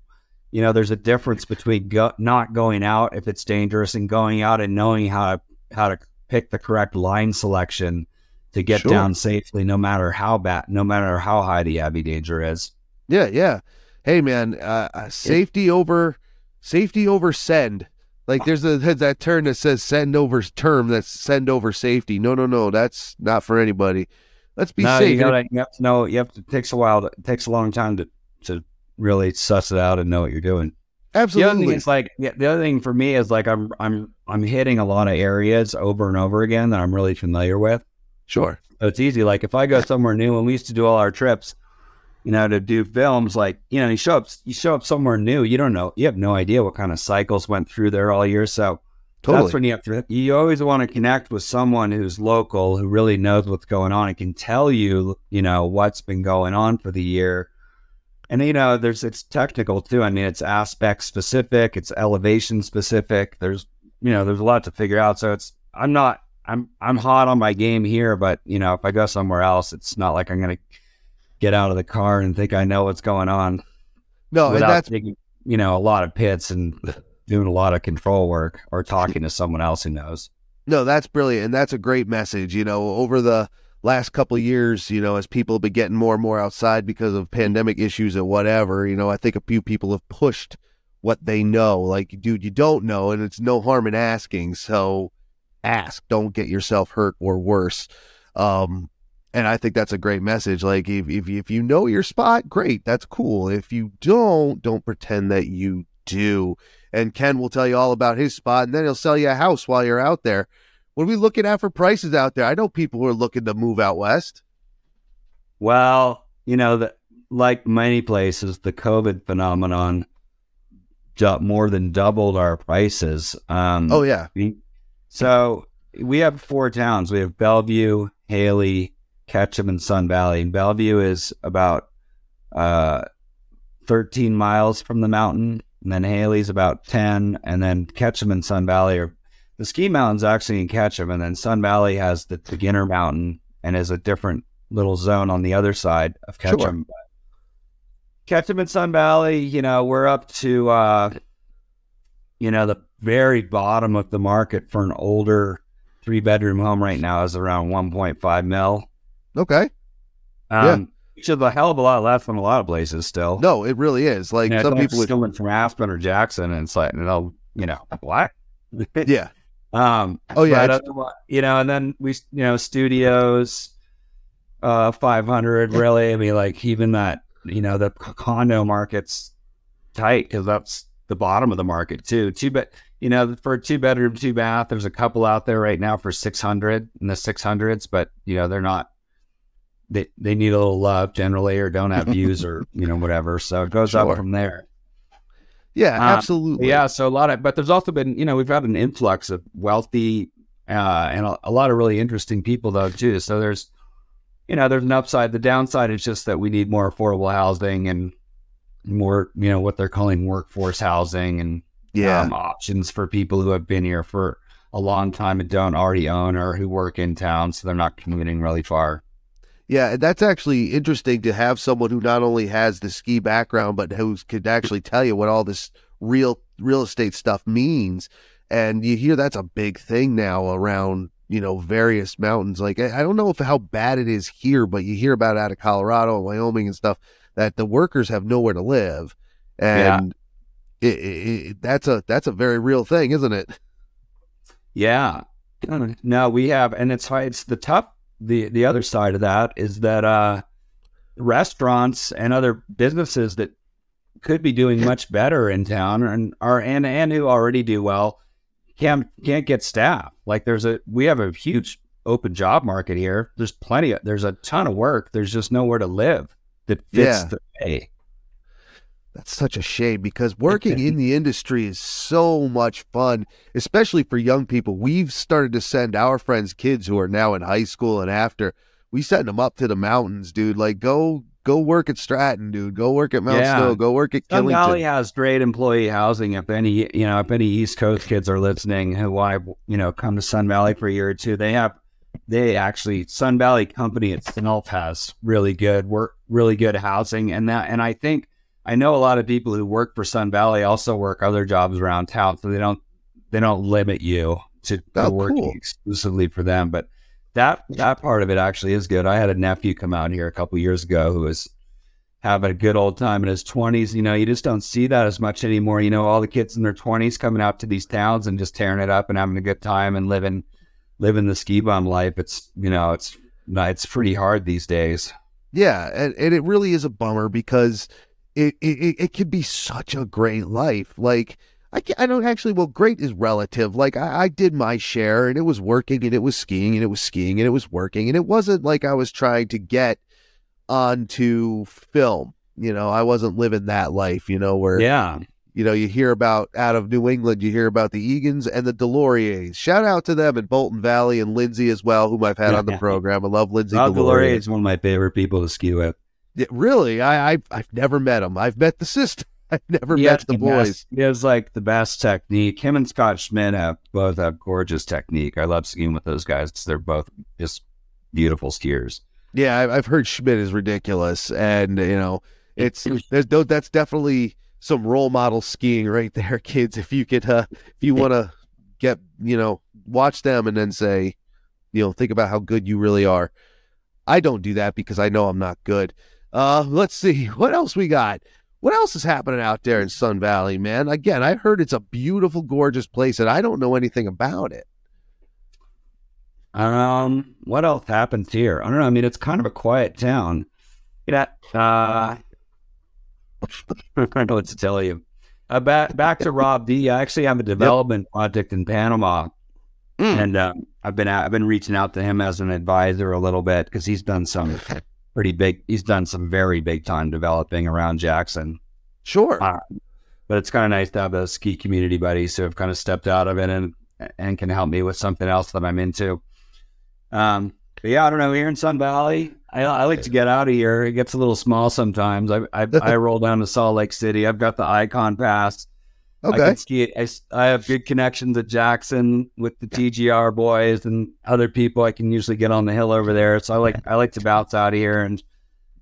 you know, there's a difference between go- not going out if it's dangerous and going out and knowing how to how to pick the correct line selection to get sure. down safely, no matter how bad, no matter how high the avy danger is. Yeah, yeah hey man, uh, uh safety over safety over send. Like there's a that term that says send over term that's send over safety. No, no, no, that's not for anybody. Let's be no, safe. You, gotta, you have to know. You have to. It takes a while. To, it takes a long time to to really suss it out and know what you're doing. Absolutely. The other thing is like yeah, the other thing for me is like I'm I'm I'm hitting a lot of areas over and over again that I'm really familiar with. Sure. So it's easy. Like if I go somewhere new, and we used to do all our trips, you know, to do films, like, you know, you show up, you show up somewhere new, you don't know, you have no idea what kind of cycles went through there all year. So Totally. That's when you have to. You always want to connect with someone who's local, who really knows what's going on, and can tell you, you know, what's been going on for the year. And you know, there's it's technical too. I mean, it's aspect specific, it's elevation specific. There's you know, there's a lot to figure out. So it's I'm not I'm I'm hot on my game here, but you know, if I go somewhere else, it's not like I'm gonna get out of the car and think I know what's going on. No, and that's taking, you know a lot of pits and doing a lot of control work or talking to someone else who knows. No, that's brilliant, and that's a great message. You know, over the last couple of years, you know, as people have been getting more and more outside because of pandemic issues and whatever, you know, I think a few people have pushed what they know. Like, dude, you don't know, and it's no harm in asking. So ask. Don't get yourself hurt or worse. Um, and I think that's a great message. Like, if, if, if you know your spot, great. That's cool. If you don't, don't pretend that you do. And Ken will tell you all about his spot, and then he'll sell you a house while you're out there. What are we looking at for prices out there? I know people who are looking to move out west. Well, you know, the, like many places, the COVID phenomenon more than doubled our prices. Um, oh yeah. So we have four towns. We have Bellevue, Hailey, Ketchum, and Sun Valley. And Bellevue is about uh, 13 miles from the mountain, and then Hailey's about 10, and then Ketchum and Sun Valley are the ski mountain's actually in Ketchum, and then Sun Valley has the beginner mountain and is a different little zone on the other side of Ketchum. Sure. Ketchum and Sun Valley, you know, we're up to, uh, you know, the very bottom of the market for an older three bedroom home right now is around 1.5 mil. Okay. Um, yeah. Which is a hell of a lot less than a lot of places still. No, it really is. Like you know, some people still would... from Aspen or Jackson and it's like, you know, you know, what? yeah. Um, oh yeah. But, you know, and then we, you know, studios, uh, 500 really. I mean, like even that you know, the condo market's tight because that's the bottom of the market too. Two bed, you know, for a two bedroom, two bath, there's a couple out there right now for 600 in the 600s, but you know, they're not, they, they need a little love generally or don't have views or, you know, whatever. So it goes sure. up from there. Yeah, um, absolutely. Yeah. So a lot of, but there's also been, you know, we've had an influx of wealthy, uh, and a, a lot of really interesting people though too. So there's, you know, there's an upside. The downside is just that we need more affordable housing and more, you know, what they're calling workforce housing and yeah. Um, options for people who have been here for a long time and don't already own or who work in town, so they're not commuting really far. Yeah, and that's actually interesting to have someone who not only has the ski background but who could actually tell you what all this real real estate stuff means. And you hear that's a big thing now around you know, various mountains. Like I don't know if how bad it is here, but you hear about out of Colorado and Wyoming and stuff that the workers have nowhere to live, and yeah. it, it, it, that's a that's a very real thing, isn't it? Yeah. No, we have, and it's it's the tough. The the other side of that is that uh, restaurants and other businesses that could be doing much better in town and are and and who already do well can't can't get staff. Like there's a we have a huge open job market here. There's plenty of there's a ton of work. There's just nowhere to live that fits yeah. the pay. That's such a shame because working in the industry is so much fun, especially for young people. We've started to send our friends' kids who are now in high school and after, we send them up to the mountains, dude. Like, go go work at Stratton, dude. Go work at Mount yeah. Snow. Go work at Sun Killington. Valley has great employee housing. If any, you know, if any East Coast kids are listening who I, you know, come to Sun Valley for a year or two, they have, they actually Sun Valley Company itself has really good work, really good housing, and that, and I think I know a lot of people who work for Sun Valley also work other jobs around town, so they don't they don't limit you to, oh, working cool. exclusively for them, but that that part of it actually is good. I had a nephew come out here a couple years ago who was having a good old time in his 20s. You know, you just don't see that as much anymore. You know, all the kids in their 20s coming out to these towns and just tearing it up and having a good time and living living the ski bum life. It's you know, it's it's pretty hard these days. Yeah, and, and it really is a bummer because it, it it could be such a great life. Like I, I don't actually, well, great is relative. Like, I, I did my share and it was working and it was skiing and it was skiing and it was working. And it wasn't like I was trying to get onto film. You know, I wasn't living that life, you know, where, yeah, you know, you hear about out of New England, you hear about the Egans and the DesLauriers. Shout out to them in Bolton Valley and Lindsay as well, whom I've had on the program. I love Lindsay. Rob DesLauriers is one of my favorite people to ski with. Yeah, really, I, I I've never met him. I've met the sister. I've never he met the boys. He has like the best technique. Him and Scott Schmidt have both have gorgeous technique. I love skiing with those guys. They're both just beautiful skiers. Yeah, I've heard Schmidt is ridiculous, and you know, it's there's no, that's definitely some role model skiing right there, kids. If you could, uh, if you want to get, you know, watch them and then say, you know, think about how good you really are. I don't do that because I know I'm not good. Uh, let's see what else we got. What else is happening out there in Sun Valley, man? Again, I heard it's a beautiful, gorgeous place, and I don't know anything about it. Um, what else happens here? I don't know. I mean, it's kind of a quiet town. Yeah. Uh, I don't know what to tell you. Uh, back back to Rob D. I actually have a development yep. project in Panama, mm. and um, I've been I've been reaching out to him as an advisor a little bit because he's done some pretty big. He's done some very big time developing around Jackson. Sure, uh, but it's kind of nice to have a ski community buddies who have kind of stepped out of it and and can help me with something else that I'm into. Um, but yeah, I don't know. Here in Sun Valley, I, I, like to get out of here. It gets a little small sometimes. I I, I roll down to Salt Lake City. I've got the Ikon Pass. Okay. I, ski, I, I have good connections at Jackson with the TGR boys and other people. I can usually get on the hill over there. So I like I like to bounce out of here and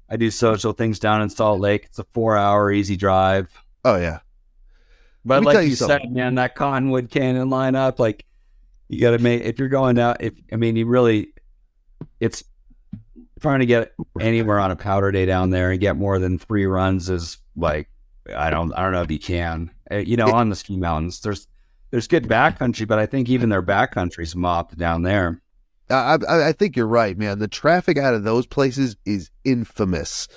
I do social things down in Salt Lake. It's a four hour easy drive. Oh yeah. But like you, you said, man, that Cottonwood Canyon lineup, like you got to make if you're going out. If I mean, you really it's trying to get anywhere on a powder day down there and get more than three runs is like I don't I don't know if you can. Uh, you know, on the ski mountains, there's there's good backcountry, but I think even their backcountry's mopped down there. I, I, I think you're right, man. The traffic out of those places is infamous.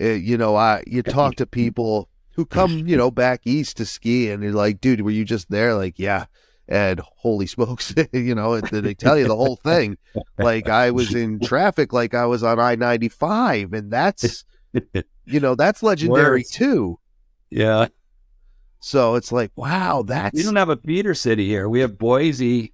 Uh, you know, I you talk to people who come, you know, back east to ski, and you're like, dude, were you just there? Like, yeah and holy smokes, you know, they tell you the whole thing? Like I was in traffic, like I was on I ninety five, and that's, you know, that's legendary Words. too. Yeah. So it's like, wow, that's. We don't have a feeder city here. We have Boise,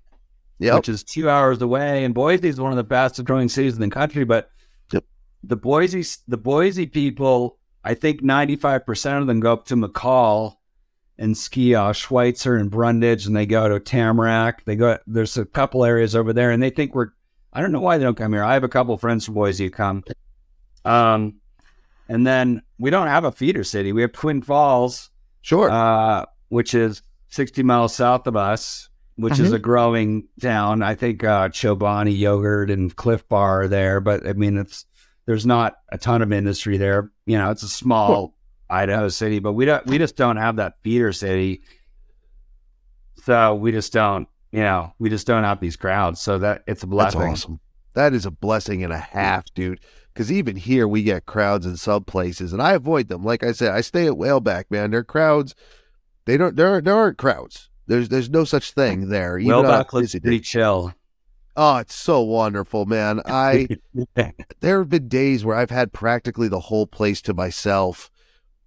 yep. which is two hours away, and Boise is one of the fastest growing cities in the country. But yep. the Boise, the Boise people, I think ninety five percent of them go up to McCall and ski uh, Schweitzer and Brundage, and they go to Tamarack. They go. There's a couple areas over there, and they think we're. I don't know why they don't come here. I have a couple friends from Boise who come. Um, and then we don't have a feeder city. We have Twin Falls, sure, uh, which is 60 miles south of us, which mm-hmm. is a growing town. I think uh, Chobani yogurt and Clif Bar are there, but I mean it's there's not a ton of industry there. You know, it's a small Idaho City, but we don't we just don't have that feeder city. So we just don't, you know, we just don't have these crowds. So that it's a blessing. That's awesome. That is a blessing and a half, dude. Because even here we get crowds in some places, and I avoid them. Like I said, I stay at Whaleback, man. There are crowds, they don't. There, there aren't crowds. There's, there's no such thing there. Whaleback looks pretty chill. Oh, it's so wonderful, man. I there have been days where I've had practically the whole place to myself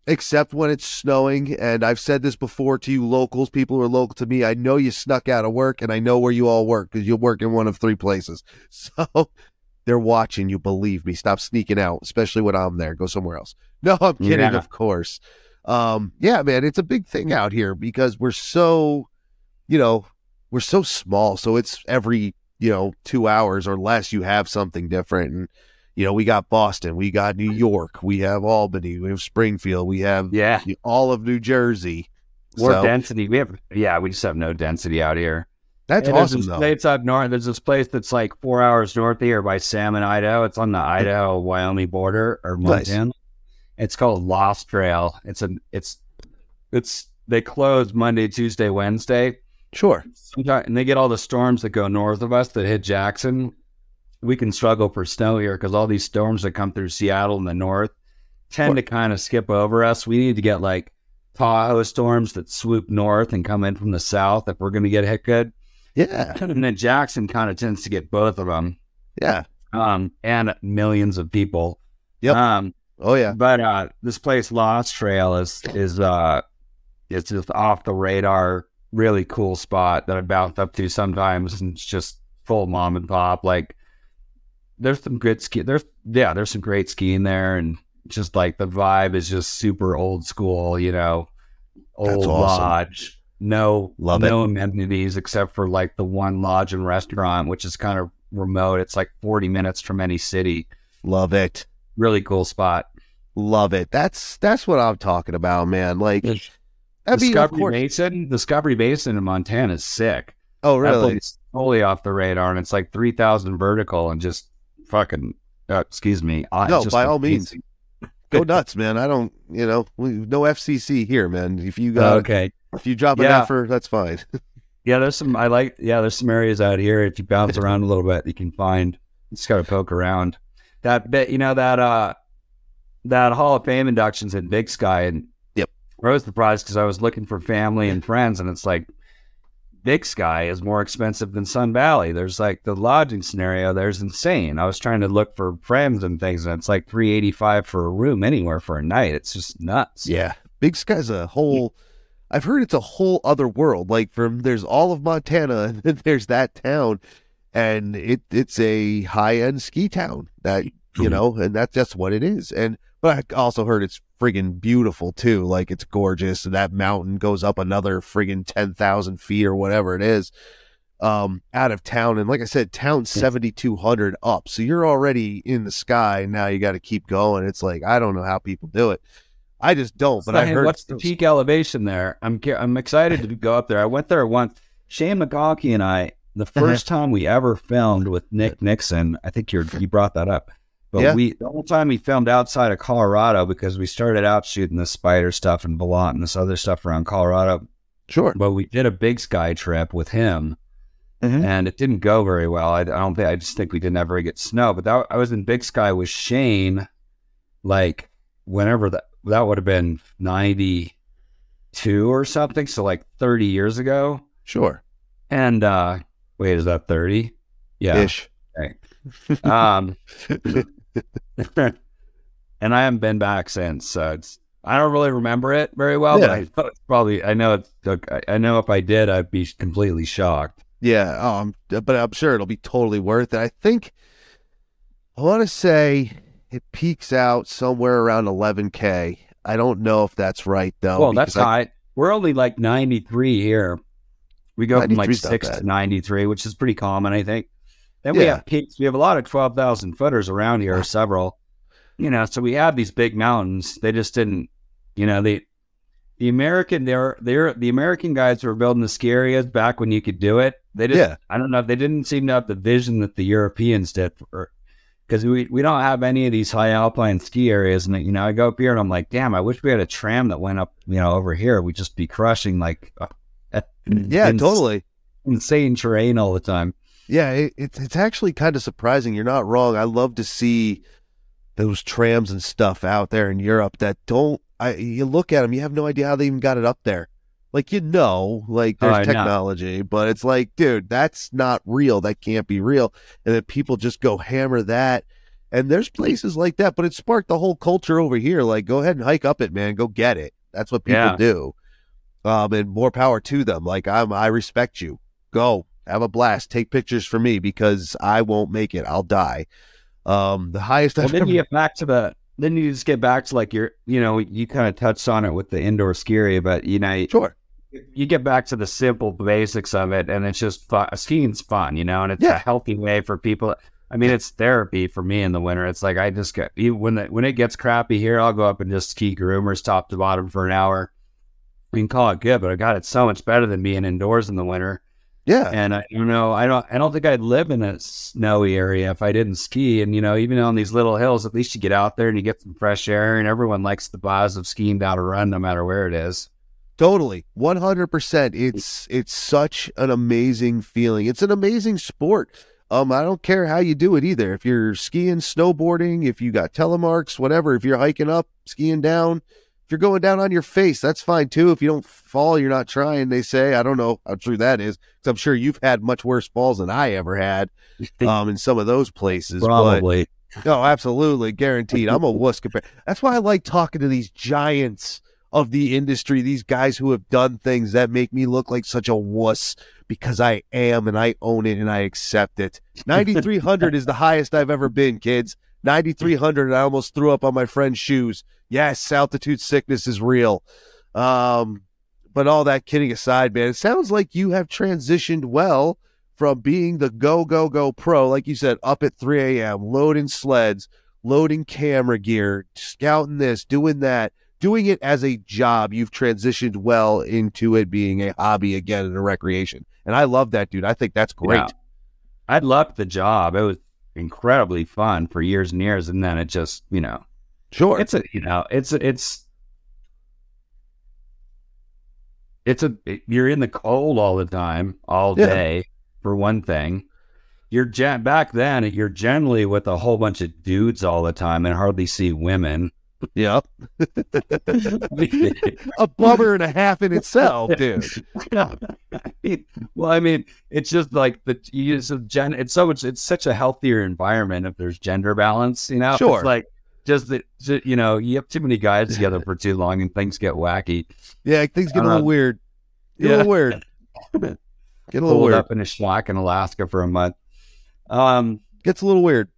except when it's snowing. And I've said this before to you locals, people who are local to me. I know you snuck out of work and I know where you all work because you work in one of three places. So they're watching you, believe me. Stop sneaking out, especially when I'm there. Go somewhere else. No, I'm kidding, yeah. of course. Um, yeah, man, it's a big thing out here because we're so, you know, we're so small. So it's every, you know, two hours or less, you have something different. And you know, we got Boston, we got New York, we have Albany, we have Springfield, we have yeah all of New Jersey. More so, density. We have yeah, we just have no density out here. That's and awesome. Though. It's up north. There's this place that's like four hours north of here by Salmon, Idaho. It's on the Idaho Wyoming border or Montana. Nice. It's called Lost Trail. It's a it's it's they close Monday, Tuesday, Wednesday. Sure. And they get all the storms that go north of us that hit Jackson we can struggle for snow here because all these storms that come through Seattle in the north tend to kind of skip over us. We need to get like Tahoe storms that swoop north and come in from the south if we're going to get hit good. Yeah. And then Jackson kind of tends to get both of them. Yeah. Um, and millions of people. Yep. Um, oh yeah. But uh, this place, Lost Trail, is is uh, it's just off the radar, really cool spot that I bounce up to sometimes, and it's just full mom and pop. Like there's some good ski. There's yeah, there's some great skiing there, and just like the vibe is just super old school. You know, old awesome. lodge. No, Love no it. amenities except for like the one lodge and restaurant, which is kind of remote. It's like 40 minutes from any city. Love it. Really cool spot. Love it. That's that's what I'm talking about, man. Like that'd Discovery be, Basin. Discovery Basin in Montana is sick. Oh, really? It's totally off the radar, and it's like 3,000 vertical and just fucking. Uh, excuse me. No, by all means. Go nuts, man. I don't, you know, we, no FCC here, man. If you got, okay, if you drop an yeah. effort, that's fine. yeah, there's some. I like. Yeah, there's some areas out here. If you bounce around a little bit, you can find. You just got to poke around. That bit, you know, that uh, that Hall of Fame inductions in Big Sky, and yep, I was surprised because I was looking for family and friends, and it's like Big Sky is more expensive than Sun Valley. There's like the lodging scenario there's insane. I was trying to look for friends and things, and it's like three eighty five for a room anywhere for a night. It's just nuts. Yeah, Big Sky's a whole. I've heard it's a whole other world. Like from there's all of Montana, and then there's that town, and it it's a high end ski town that you know, and that's just what it is. And but I also heard it's friggin' beautiful too. Like it's gorgeous. And that mountain goes up another friggin' 10,000 feet or whatever it is um, out of town. And like I said, town 7,200 up. So you're already in the sky. Now you got to keep going. It's like, I don't know how people do it. I just don't. But I heard. What's the peak elevation there? I'm I'm excited to go up there. I went there once. Shane McConkey and I, the 1st time we ever filmed with Nick Nixon, I think you you brought that up. But yeah. we the whole time we filmed outside of Colorado because we started out shooting the spider stuff and Ballant and this other stuff around Colorado. Sure. But we did a big sky trip with him. Mm-hmm. And it didn't go very well. I, I, don't think I just think we didn't ever get snow. But that, I was in Big Sky with Shane, like whenever that that would have been ninety two or something. So like thirty years ago. Sure. And uh wait, is that thirty? Yeah. Ish. Okay. Um and I haven't been back since. So it's I don't really remember it very well, yeah. but I probably I know it's I know if I did, I'd be completely shocked. Yeah, um, but I'm sure it'll be totally worth it. I think I want to say it peaks out somewhere around 11k. I don't know if that's right though. Well, that's I, high. We're only like 93 here. We go from like six to 93, which is pretty common, I think. Then we have peaks. We have a lot of 12,000 footers around here, several. You know, so we have these big mountains. They just didn't, you know, they, the American, they're, they're, the American guys who were building the ski areas back when you could do it. They just, yeah. I don't know, they didn't seem to have the vision that the Europeans did because we, we don't have any of these high alpine ski areas. And, you know, I go up here and I'm like, damn, I wish we had a tram that went up, you know, over here. We'd just be crushing like, uh, yeah, ins- totally insane terrain all the time. Yeah, it, it's it's actually kind of surprising. You're not wrong. I love to see those trams and stuff out there in Europe that don't. I you look at them, you have no idea how they even got it up there. Like you know, like there's oh, technology, but it's like, dude, that's not real. That can't be real. And then people just go hammer that. And there's places like that, but it sparked the whole culture over here. Like, go ahead and hike up it, man. Go get it. That's what people yeah. do. Um, and more power to them. Like I'm, I respect you. Go have a blast. Take pictures for me because I won't make it. I'll die. Um, the highest. Well, I've then ever... you get back to the. Then you just get back to like your, you know, you kind of touched on it with the indoor ski area, but you know, sure, you get back to the simple basics of it, and it's just fun. Skiing's fun, you know, and it's yeah. a healthy way for people. I mean, it's therapy for me in the winter. It's like I just get when the, when it gets crappy here, I'll go up and just ski groomers top to bottom for an hour. We can call it good, but I got it so much better than being indoors in the winter. Yeah. And I you know, I don't I don't think I'd live in a snowy area if I didn't ski. And you know, even on these little hills, at least you get out there and you get some fresh air and everyone likes the buzz of skiing down a run no matter where it is. Totally. 100%. It's it's such an amazing feeling. It's an amazing sport. Um I don't care how you do it either. If you're skiing, snowboarding, if you got telemarks, whatever, if you're hiking up, skiing down, if you're going down on your face, that's fine too. If you don't fall, you're not trying. They say, I don't know how true that is, because I'm sure you've had much worse falls than I ever had, um, in some of those places. Probably. But, no, absolutely, guaranteed. I'm a wuss compared. That's why I like talking to these giants of the industry, these guys who have done things that make me look like such a wuss because I am and I own it and I accept it. 9,300 is the highest I've ever been, kids. 9,300, and I almost threw up on my friend's shoes. Yes, altitude sickness is real. Um, but all that kidding aside, man, it sounds like you have transitioned well from being the go, go, go pro, like you said, up at 3 a.m., loading sleds, loading camera gear, scouting this, doing that, doing it as a job. You've transitioned well into it being a hobby again and a recreation. And I love that, dude. I think that's great. Yeah. I loved the job. It was incredibly fun for years and years. And then it just, you know, sure. It's a, you know, it's, it's, it's a, you're in the cold all the time, all yeah. day for one thing. You're gen- back then. You're generally with a whole bunch of dudes all the time and hardly see women. Yep. a bummer and a half in itself, dude. well, I mean, it's just like the use of gen. It's so much. It's such a healthier environment if there's gender balance. You know, sure. It's like just that you know you have too many guys together for too long and things get wacky. Yeah, things get a little weird. Get yeah. a little weird. Get a little weird. up in a schlock in Alaska for a month. Um, gets a little weird.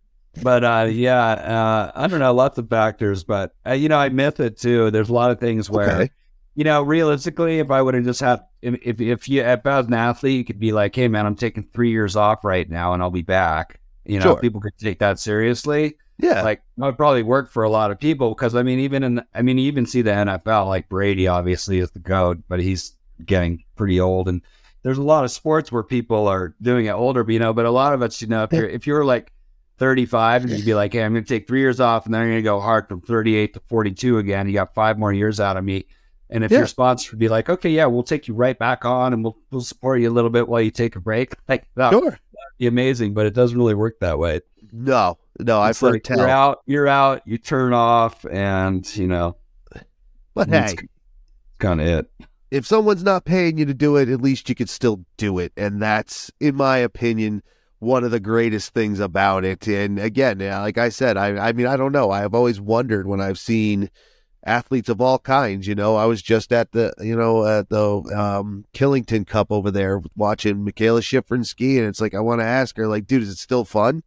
But uh, yeah, uh, I don't know, lots of factors. But uh, you know, I myth it too. There's a lot of things where, okay. you know, realistically, if I would have just had, if if you if I was an athlete, you could be like, hey man, I'm taking three years off right now, and I'll be back. You know, sure. people could take that seriously. Yeah, like that would probably work for a lot of people because I mean, even in I mean, you even see the NFL, like Brady obviously is the goat, but he's getting pretty old and there's a lot of sports where people are doing it older, but you know, but a lot of it's, you know, if you're if you're like 35 and you'd be like, hey, I'm going to take three years off and then I'm going to go hard from 38 to 42 again. You got five more years out of me. And if yeah. your sponsor would be like, okay, yeah, we'll take you right back on and we'll, we'll support you a little bit while you take a break, like that sure. would be amazing, but it doesn't really work that way. No, no, I've heard like tell. You're out, you're out, you turn off, and you know, but hey, kind of it if someone's not paying you to do it, at least you could still do it. And that's, in my opinion, one of the greatest things about it. And again, like I said, I, I mean, I don't know. I've always wondered when I've seen athletes of all kinds. You know, I was just at the, you know, at the um, Killington Cup over there watching Mikaela Shiffrin ski, and it's like I want to ask her, like, dude, is it still fun,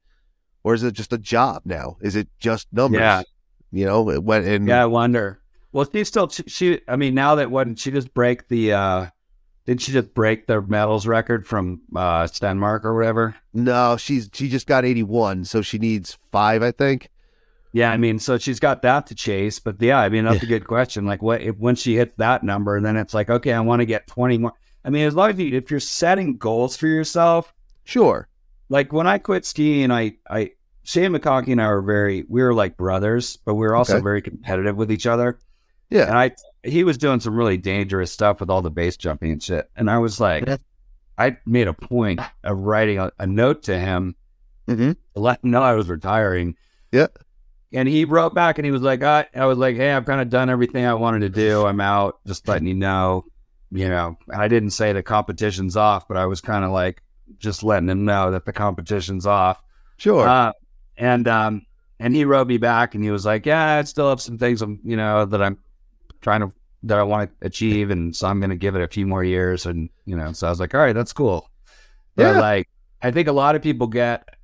or is it just a job now? Is it just numbers? Yeah. You know, when and yeah, I wonder. Well, she still she. I mean, now that when she just break the. uh did she just break the medals record from uh Stenmark or whatever? No, she's she just got 81, so she needs five, I think. Yeah, I mean, so she's got that to chase, but yeah, I mean, that's yeah. a good question. Like, what if when she hits that number, then it's like, okay, I want to get 20 more. I mean, as long as you, if you're setting goals for yourself, sure. Like when I quit skiing, I, I, Shane McConkey and I were very, we were like brothers, but we were also okay. very competitive with each other. Yeah. And I he was doing some really dangerous stuff with all the base jumping and shit. And I was like, I made a point of writing a, a note to him mm-hmm. to let him know I was retiring. Yeah. And he wrote back and he was like, I, I was like, hey, I've kind of done everything I wanted to do. I'm out, just letting you know. You know, I didn't say the competition's off, but I was kind of like just letting him know that the competition's off. Sure. Uh, and um, and he wrote me back and he was like, yeah, I still have some things, I'm, you know, that I'm trying to that I want to achieve, and so I'm going to give it a few more years. And you know, so I was like, all right, that's cool. But yeah. like, I think a lot of people get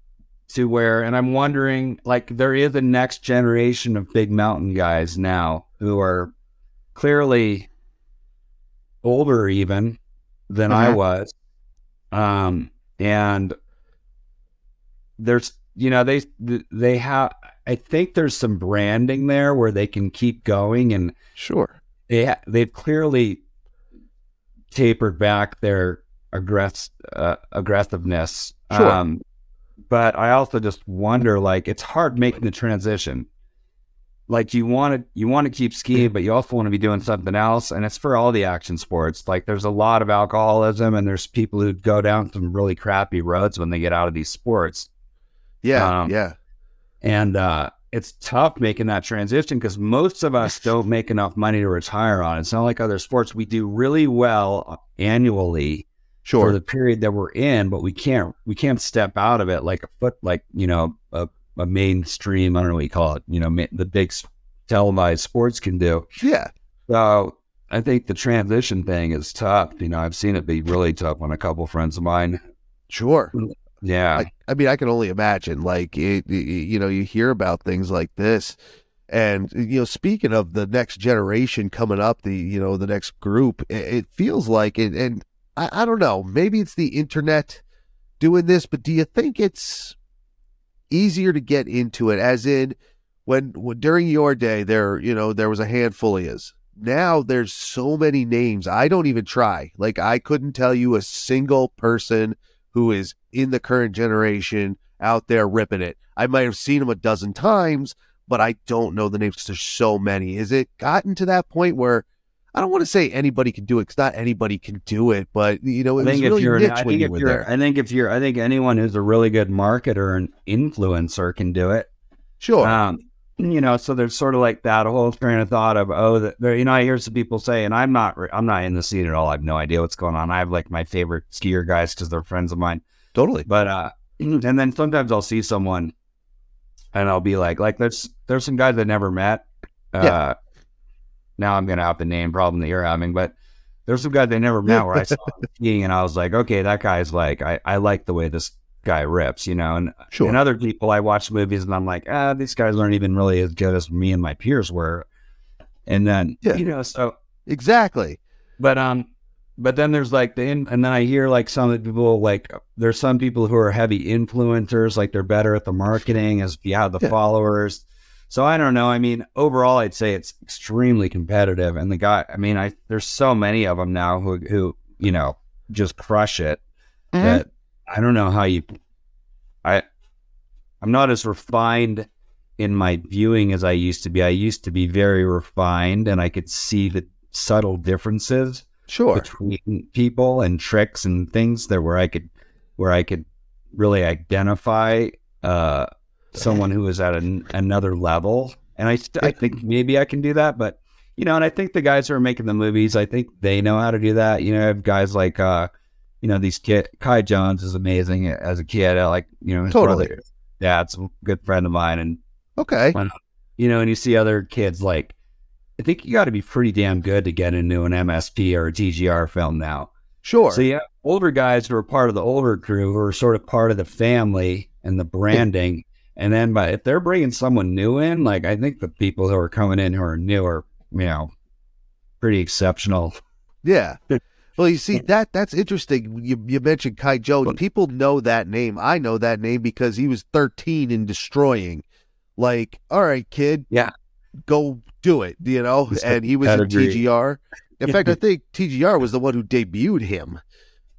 to where, and I'm wondering, like, there is a next generation of big mountain guys now who are clearly older even than I mm-hmm. was, um, and there's you know they they have I think there's some branding there where they can keep going and sure they ha- they've clearly tapered back their aggress- uh, aggressiveness. Sure. Um, but I also just wonder like it's hard making the transition. Like you want to you want to keep skiing, but you also want to be doing something else, and it's for all the action sports. Like there's a lot of alcoholism, and there's people who go down some really crappy roads when they get out of these sports. Yeah, um, yeah. And uh, it's tough making that transition because most of us don't make enough money to retire on. It's not like other sports. We do really well annually sure. for the period that we're in, but we can't we can't step out of it like a foot like you know a, a mainstream. I don't know what you call it. You know, ma- the big televised sports can do. Yeah. So I think the transition thing is tough. You know, I've seen it be really tough on a couple friends of mine. Sure. Yeah. I, I mean, I can only imagine. Like, it, it, you know, you hear about things like this, and you know, speaking of the next generation coming up, the you know, the next group, it, it feels like it. And I, I don't know. Maybe it's the internet doing this, but do you think it's easier to get into it? As in, when, when during your day, there, you know, there was a handful of yous now there's so many names. I don't even try. Like I couldn't tell you a single person who is in the current generation out there ripping it. I might have seen him a dozen times, but I don't know the names because there's so many. Is it gotten to that point where I don't want to say anybody can do it because not anybody can do it, but you know, it I think was really if you're, niche I when think you were there. I think if you're, I think anyone who's a really good marketer and influencer can do it. Sure. Um, you know, so there's sort of like that whole train of thought of, oh, that you know, I hear some people say, and I'm not, I'm not in the scene at all. I have no idea what's going on. I have like my favorite skier guys because they're friends of mine. totally. But uh, and then sometimes I'll see someone, and I'll be like, like there's there's some guys I never met. Uh, Yeah. Now I'm gonna have the name problem that you're having, but there's some guys I never met where I saw skiing, and I was like, okay, that guy's like, I I like the way this guy rips, you know. And Sure. and other people, I watch movies and I'm like, ah, these guys aren't even really as good as me and my peers were. And then Yeah. you know, so exactly. but um, but then there's like the in, and then I hear like some of the people like there's some people who are heavy influencers, like they're better at the marketing as you have the Yeah. followers. So I don't know. I mean, overall, I'd say it's extremely competitive, and the guy. I mean, I there's so many of them now who who you know just crush it. Mhm. That I don't know how you. I I'm not as refined in my viewing as I used to be. I used to be very refined, and I could see the subtle differences Sure. between people and tricks and things there where I could where I could really identify uh, someone who is at an, another level. And I st- I think maybe I can do that, but you know, and I think the guys who are making the movies, I think they know how to do that. You know, I have guys like uh, you know, these kid Kai Jones is amazing as a kid. I like, you know, Totally. brother. Yeah, it's a good friend of mine and Okay. you know, and you see other kids like, I think you got to be pretty damn good to get into an MSP or a TGR film now. Sure. So yeah, older guys who are part of the older crew who are sort of part of the family and the branding, and then but if they're bringing someone new in, like I think the people who are coming in who are new are you know pretty exceptional. Yeah. Well, you see that that's interesting. You you mentioned Kai Jones. People know that name. I know that name because he was 13 and destroying. Like, all right, kid. Yeah. Go do it, you know? And he was in. TGR. In fact, I think TGR was the one who debuted him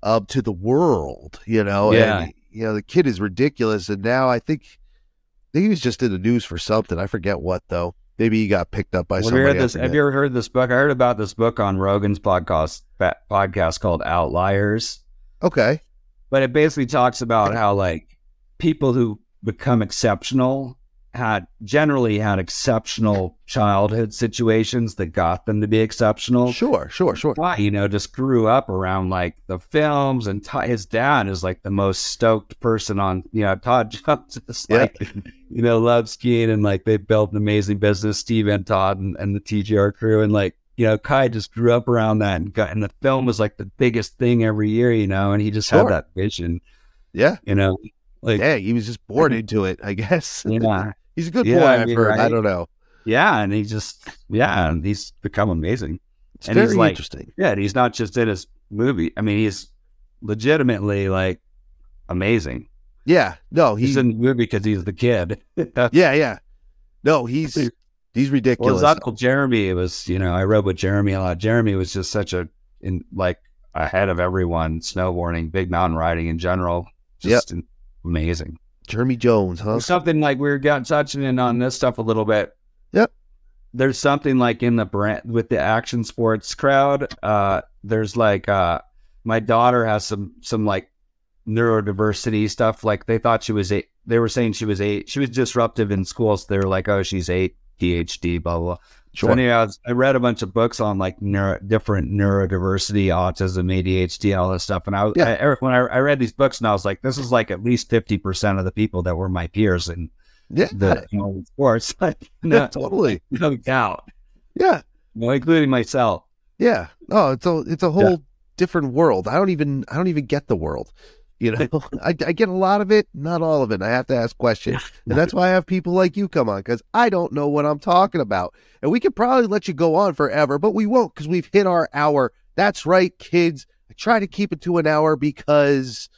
up to the world, you know? Yeah. And you know, the kid is ridiculous and now I think I think he was just in the news for something. I forget what though. Maybe he got picked up by somebody. this, have you ever heard this book? I heard about this book on Rogan's podcast podcast called Outliers. Okay. but it basically talks about how like people who become exceptional had generally had exceptional childhood situations that got them to be exceptional. Sure, sure, sure. Why, you know, just grew up around like the films, and Todd, his dad is like the most stoked person on, you know, Todd Jones is Yeah. like, you know, loves skiing and like they built an amazing business, Steve and Todd and, and the TGR crew. And like, you know, Kai just grew up around that and got, and the film was like the biggest thing every year, you know, and he just Sure. had that vision, Yeah. you know, like, Yeah, he was just born into it, I guess. yeah, He's a good Yeah, boy, I I've mean, heard. I don't know. yeah. And he just, yeah, and he's become amazing. It's And he's very like- interesting. Yeah, and he's not just in his movie. I mean, he's legitimately like amazing. Yeah. No, He's he's in the movie because he's the kid. Yeah, yeah. No, he's he's ridiculous. his uncle Jeremy it was, you know, I rode with Jeremy a lot. Jeremy was just such a in like ahead of everyone, snowboarding, big mountain riding in general. Just amazing. Jeremy Jones, huh? Something like we were got touching in on this stuff a little bit. Yep. There's something like in the brand with the action sports crowd. Uh, there's like uh, my daughter has some some like neurodiversity stuff. Like they thought she was eight. They were saying she was eight. She was disruptive in school. So they were like, oh, she's eight, PhD, blah blah. blah. Sure. So anyway, I, was, I read a bunch of books on like neuro, different neurodiversity, autism, ADHD, all this stuff. And I, Yeah. I when I, I read these books, and I was like, this is like at least fifty percent of the people that were my peers in yeah. the you know, sports. Like, yeah, totally. no doubt. Yeah. well, including myself. Yeah. Oh, it's a it's a whole yeah. different world. I don't even I don't even get the world. You know, I, I get a lot of it, not all of it. I have to ask questions. And that's why I have people like you come on because I don't know what I'm talking about. And we could probably let you go on forever, but we won't because we've hit our hour. That's right, kids. I try to keep it to an hour because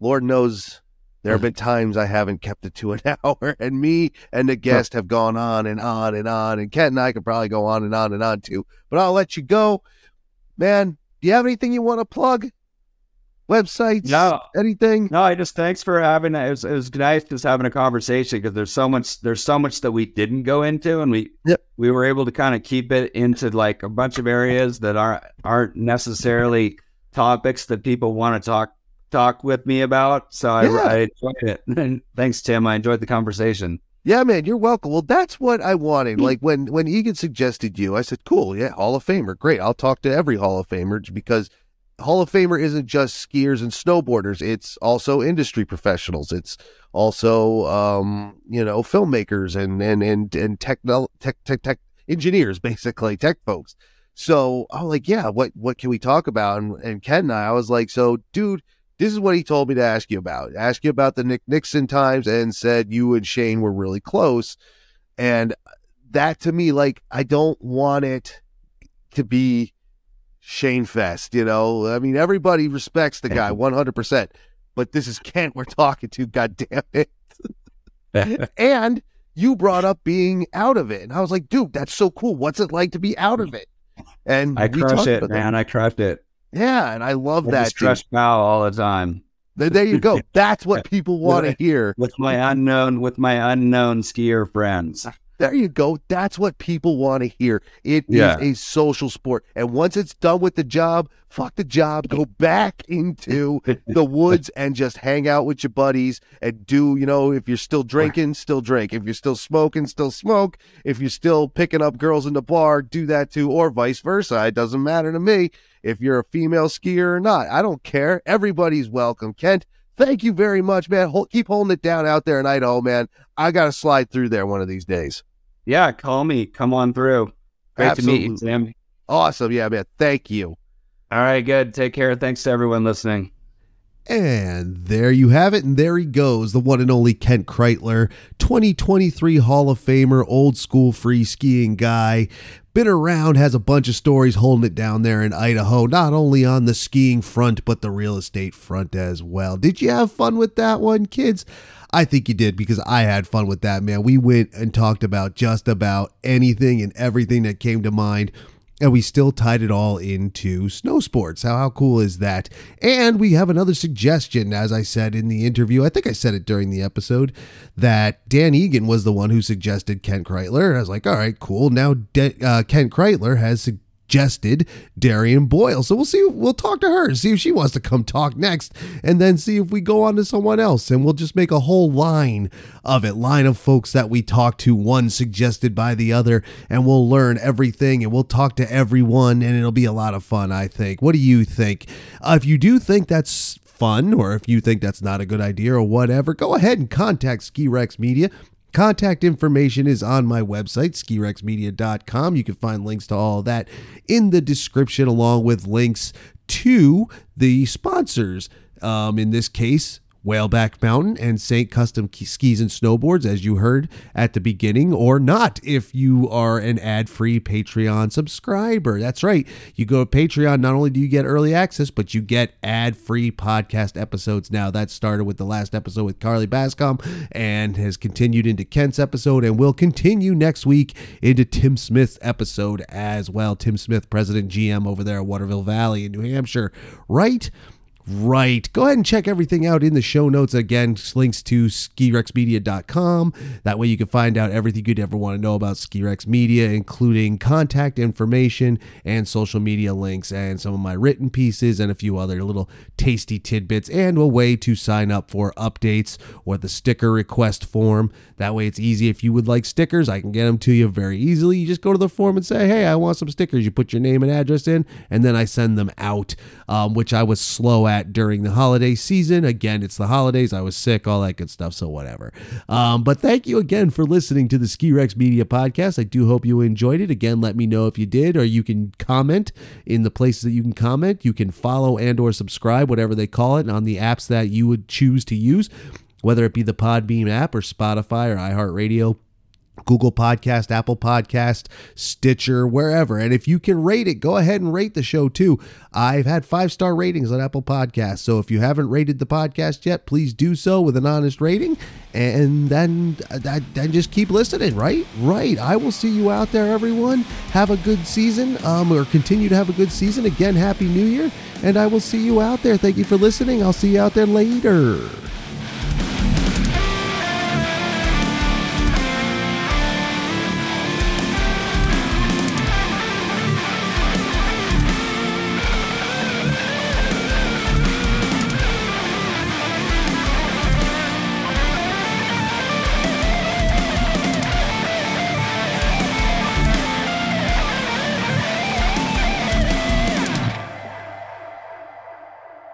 Lord knows there have been times I haven't kept it to an hour, and me and the guest have gone on and on and on. And Kent and I could probably go on and on and on too, but I'll let you go. Man, do you have anything you want to plug? Websites? No, anything? No, I just thanks for having it. Was, it was nice just having a conversation because there's so much there's so much that we didn't go into, and we yep. we were able to kind of keep it into like a bunch of areas that aren't aren't necessarily topics that people want to talk talk with me about. So I, yeah. I enjoyed it. And thanks, Tim. I enjoyed the conversation. Yeah, man, you're welcome. Well, that's what I wanted. Mm. Like when when Egan suggested you, I said, "Cool, yeah, Hall of Famer, great. I'll talk to every Hall of Famer because Hall of Famer isn't just skiers and snowboarders. It's also industry professionals. It's also, um, you know, filmmakers and, and, and, and techno, tech, tech, tech engineers, basically tech folks. So I'm like, yeah, what, what can we talk about? And, and Ken and I, I was like, so dude, this is what he told me to ask you about. Ask you about the Nick Nixon times and said you and Shane were really close. And that to me, like, I don't want it to be Shane Fest. You know, I mean, everybody respects the guy 100%, but this is Kent we're talking to, God damn it. and you brought up being out of it. And I was like, dude, that's so cool. What's it like to be out of it? And I crush it, man. That. I crushed it. Yeah. And I love I that. Crush bow all the time. There you go. That's what people want to hear. With my unknown, with my unknown skier friends. There you go. That's what people want to hear. It yeah. is a social sport. And once it's done with the job, fuck the job. Go back into the woods and just hang out with your buddies and do, you know, if you're still drinking, still drink. If you're still smoking, still smoke. If you're still picking up girls in the bar, do that too, or vice versa. It doesn't matter to me if you're a female skier or not. I don't care. Everybody's welcome. Kent, thank you very much, man. Hold, keep holding it down out there in Idaho, oh, man. I got to slide through there one of these days. Yeah, call me. Come on through. Great Absolutely. to meet you, Sam. Awesome. Yeah, man. Thank you. All right, good. Take care. Thanks to everyone listening. And there you have it. And there he goes, the one and only Kent Kreitler, 2023 Hall of Famer, old school free skiing guy. Been around, has a bunch of stories holding it down there in Idaho, not only on the skiing front, but the real estate front as well. Did you have fun with that one, kids? I think you did because I had fun with that, man. We went and talked about just about anything and everything that came to mind. And we still tied it all into snow sports. How, how cool is that? And we have another suggestion, as I said in the interview. I think I said it during the episode that Dan Egan was the one who suggested Kent Kreitler. I was like, all right, cool. Now De- uh, Kent Kreitler has suggested Darian Boyle. So we'll see. We'll talk to her, see if she wants to come talk next, and then see if we go on to someone else. And we'll just make a whole line of it, line of folks that we talk to, one suggested by the other, and we'll learn everything and we'll talk to everyone, and it'll be a lot of fun, I think. What do you think? Uh, if you do think that's fun, or if you think that's not a good idea or whatever, go ahead and contact Ski Rex Media. Contact information is on my website, skirexmedia.com. You can find links to all that in the description, along with links to the sponsors. Um, in this case, Whaleback Mountain and St. Custom Skis and Snowboards, as you heard at the beginning, or not if you are an ad free Patreon subscriber. That's right. You go to Patreon, not only do you get early access, but you get ad free podcast episodes now. That started with the last episode with Carly Bascom and has continued into Kent's episode and will continue next week into Tim Smith's episode as well. Tim Smith, President GM over there at Waterville Valley in New Hampshire, right? Right. Go ahead and check everything out in the show notes. Again, links to skirexmedia.com. That way you can find out everything you'd ever want to know about Skirex Media, including contact information and social media links and some of my written pieces and a few other little tasty tidbits and a way to sign up for updates or the sticker request form. That way it's easy. If you would like stickers, I can get them to you very easily. You just go to the form and say, hey, I want some stickers. You put your name and address in, and then I send them out, um, which I was slow at during the holiday season. Again, it's the holidays. I was sick, all that good stuff, so whatever. Um, but thank you again for listening to the Ski Rex Media Podcast. I do hope you enjoyed it. Again, let me know if you did, or you can comment in the places that you can comment. You can follow and or subscribe, whatever they call it, on the apps that you would choose to use, whether it be the Podbean app or Spotify or iHeartRadio Google Podcast, Apple Podcast, Stitcher, wherever. And if you can rate it, go ahead and rate the show too. I've had five star ratings on Apple Podcasts. So if you haven't rated the podcast yet, please do so with an honest rating. And then, then just keep listening, right? Right. I will see you out there, everyone. Have a good season, um, or continue to have a good season. Again, Happy New Year. And I will see you out there. Thank you for listening. I'll see you out there later.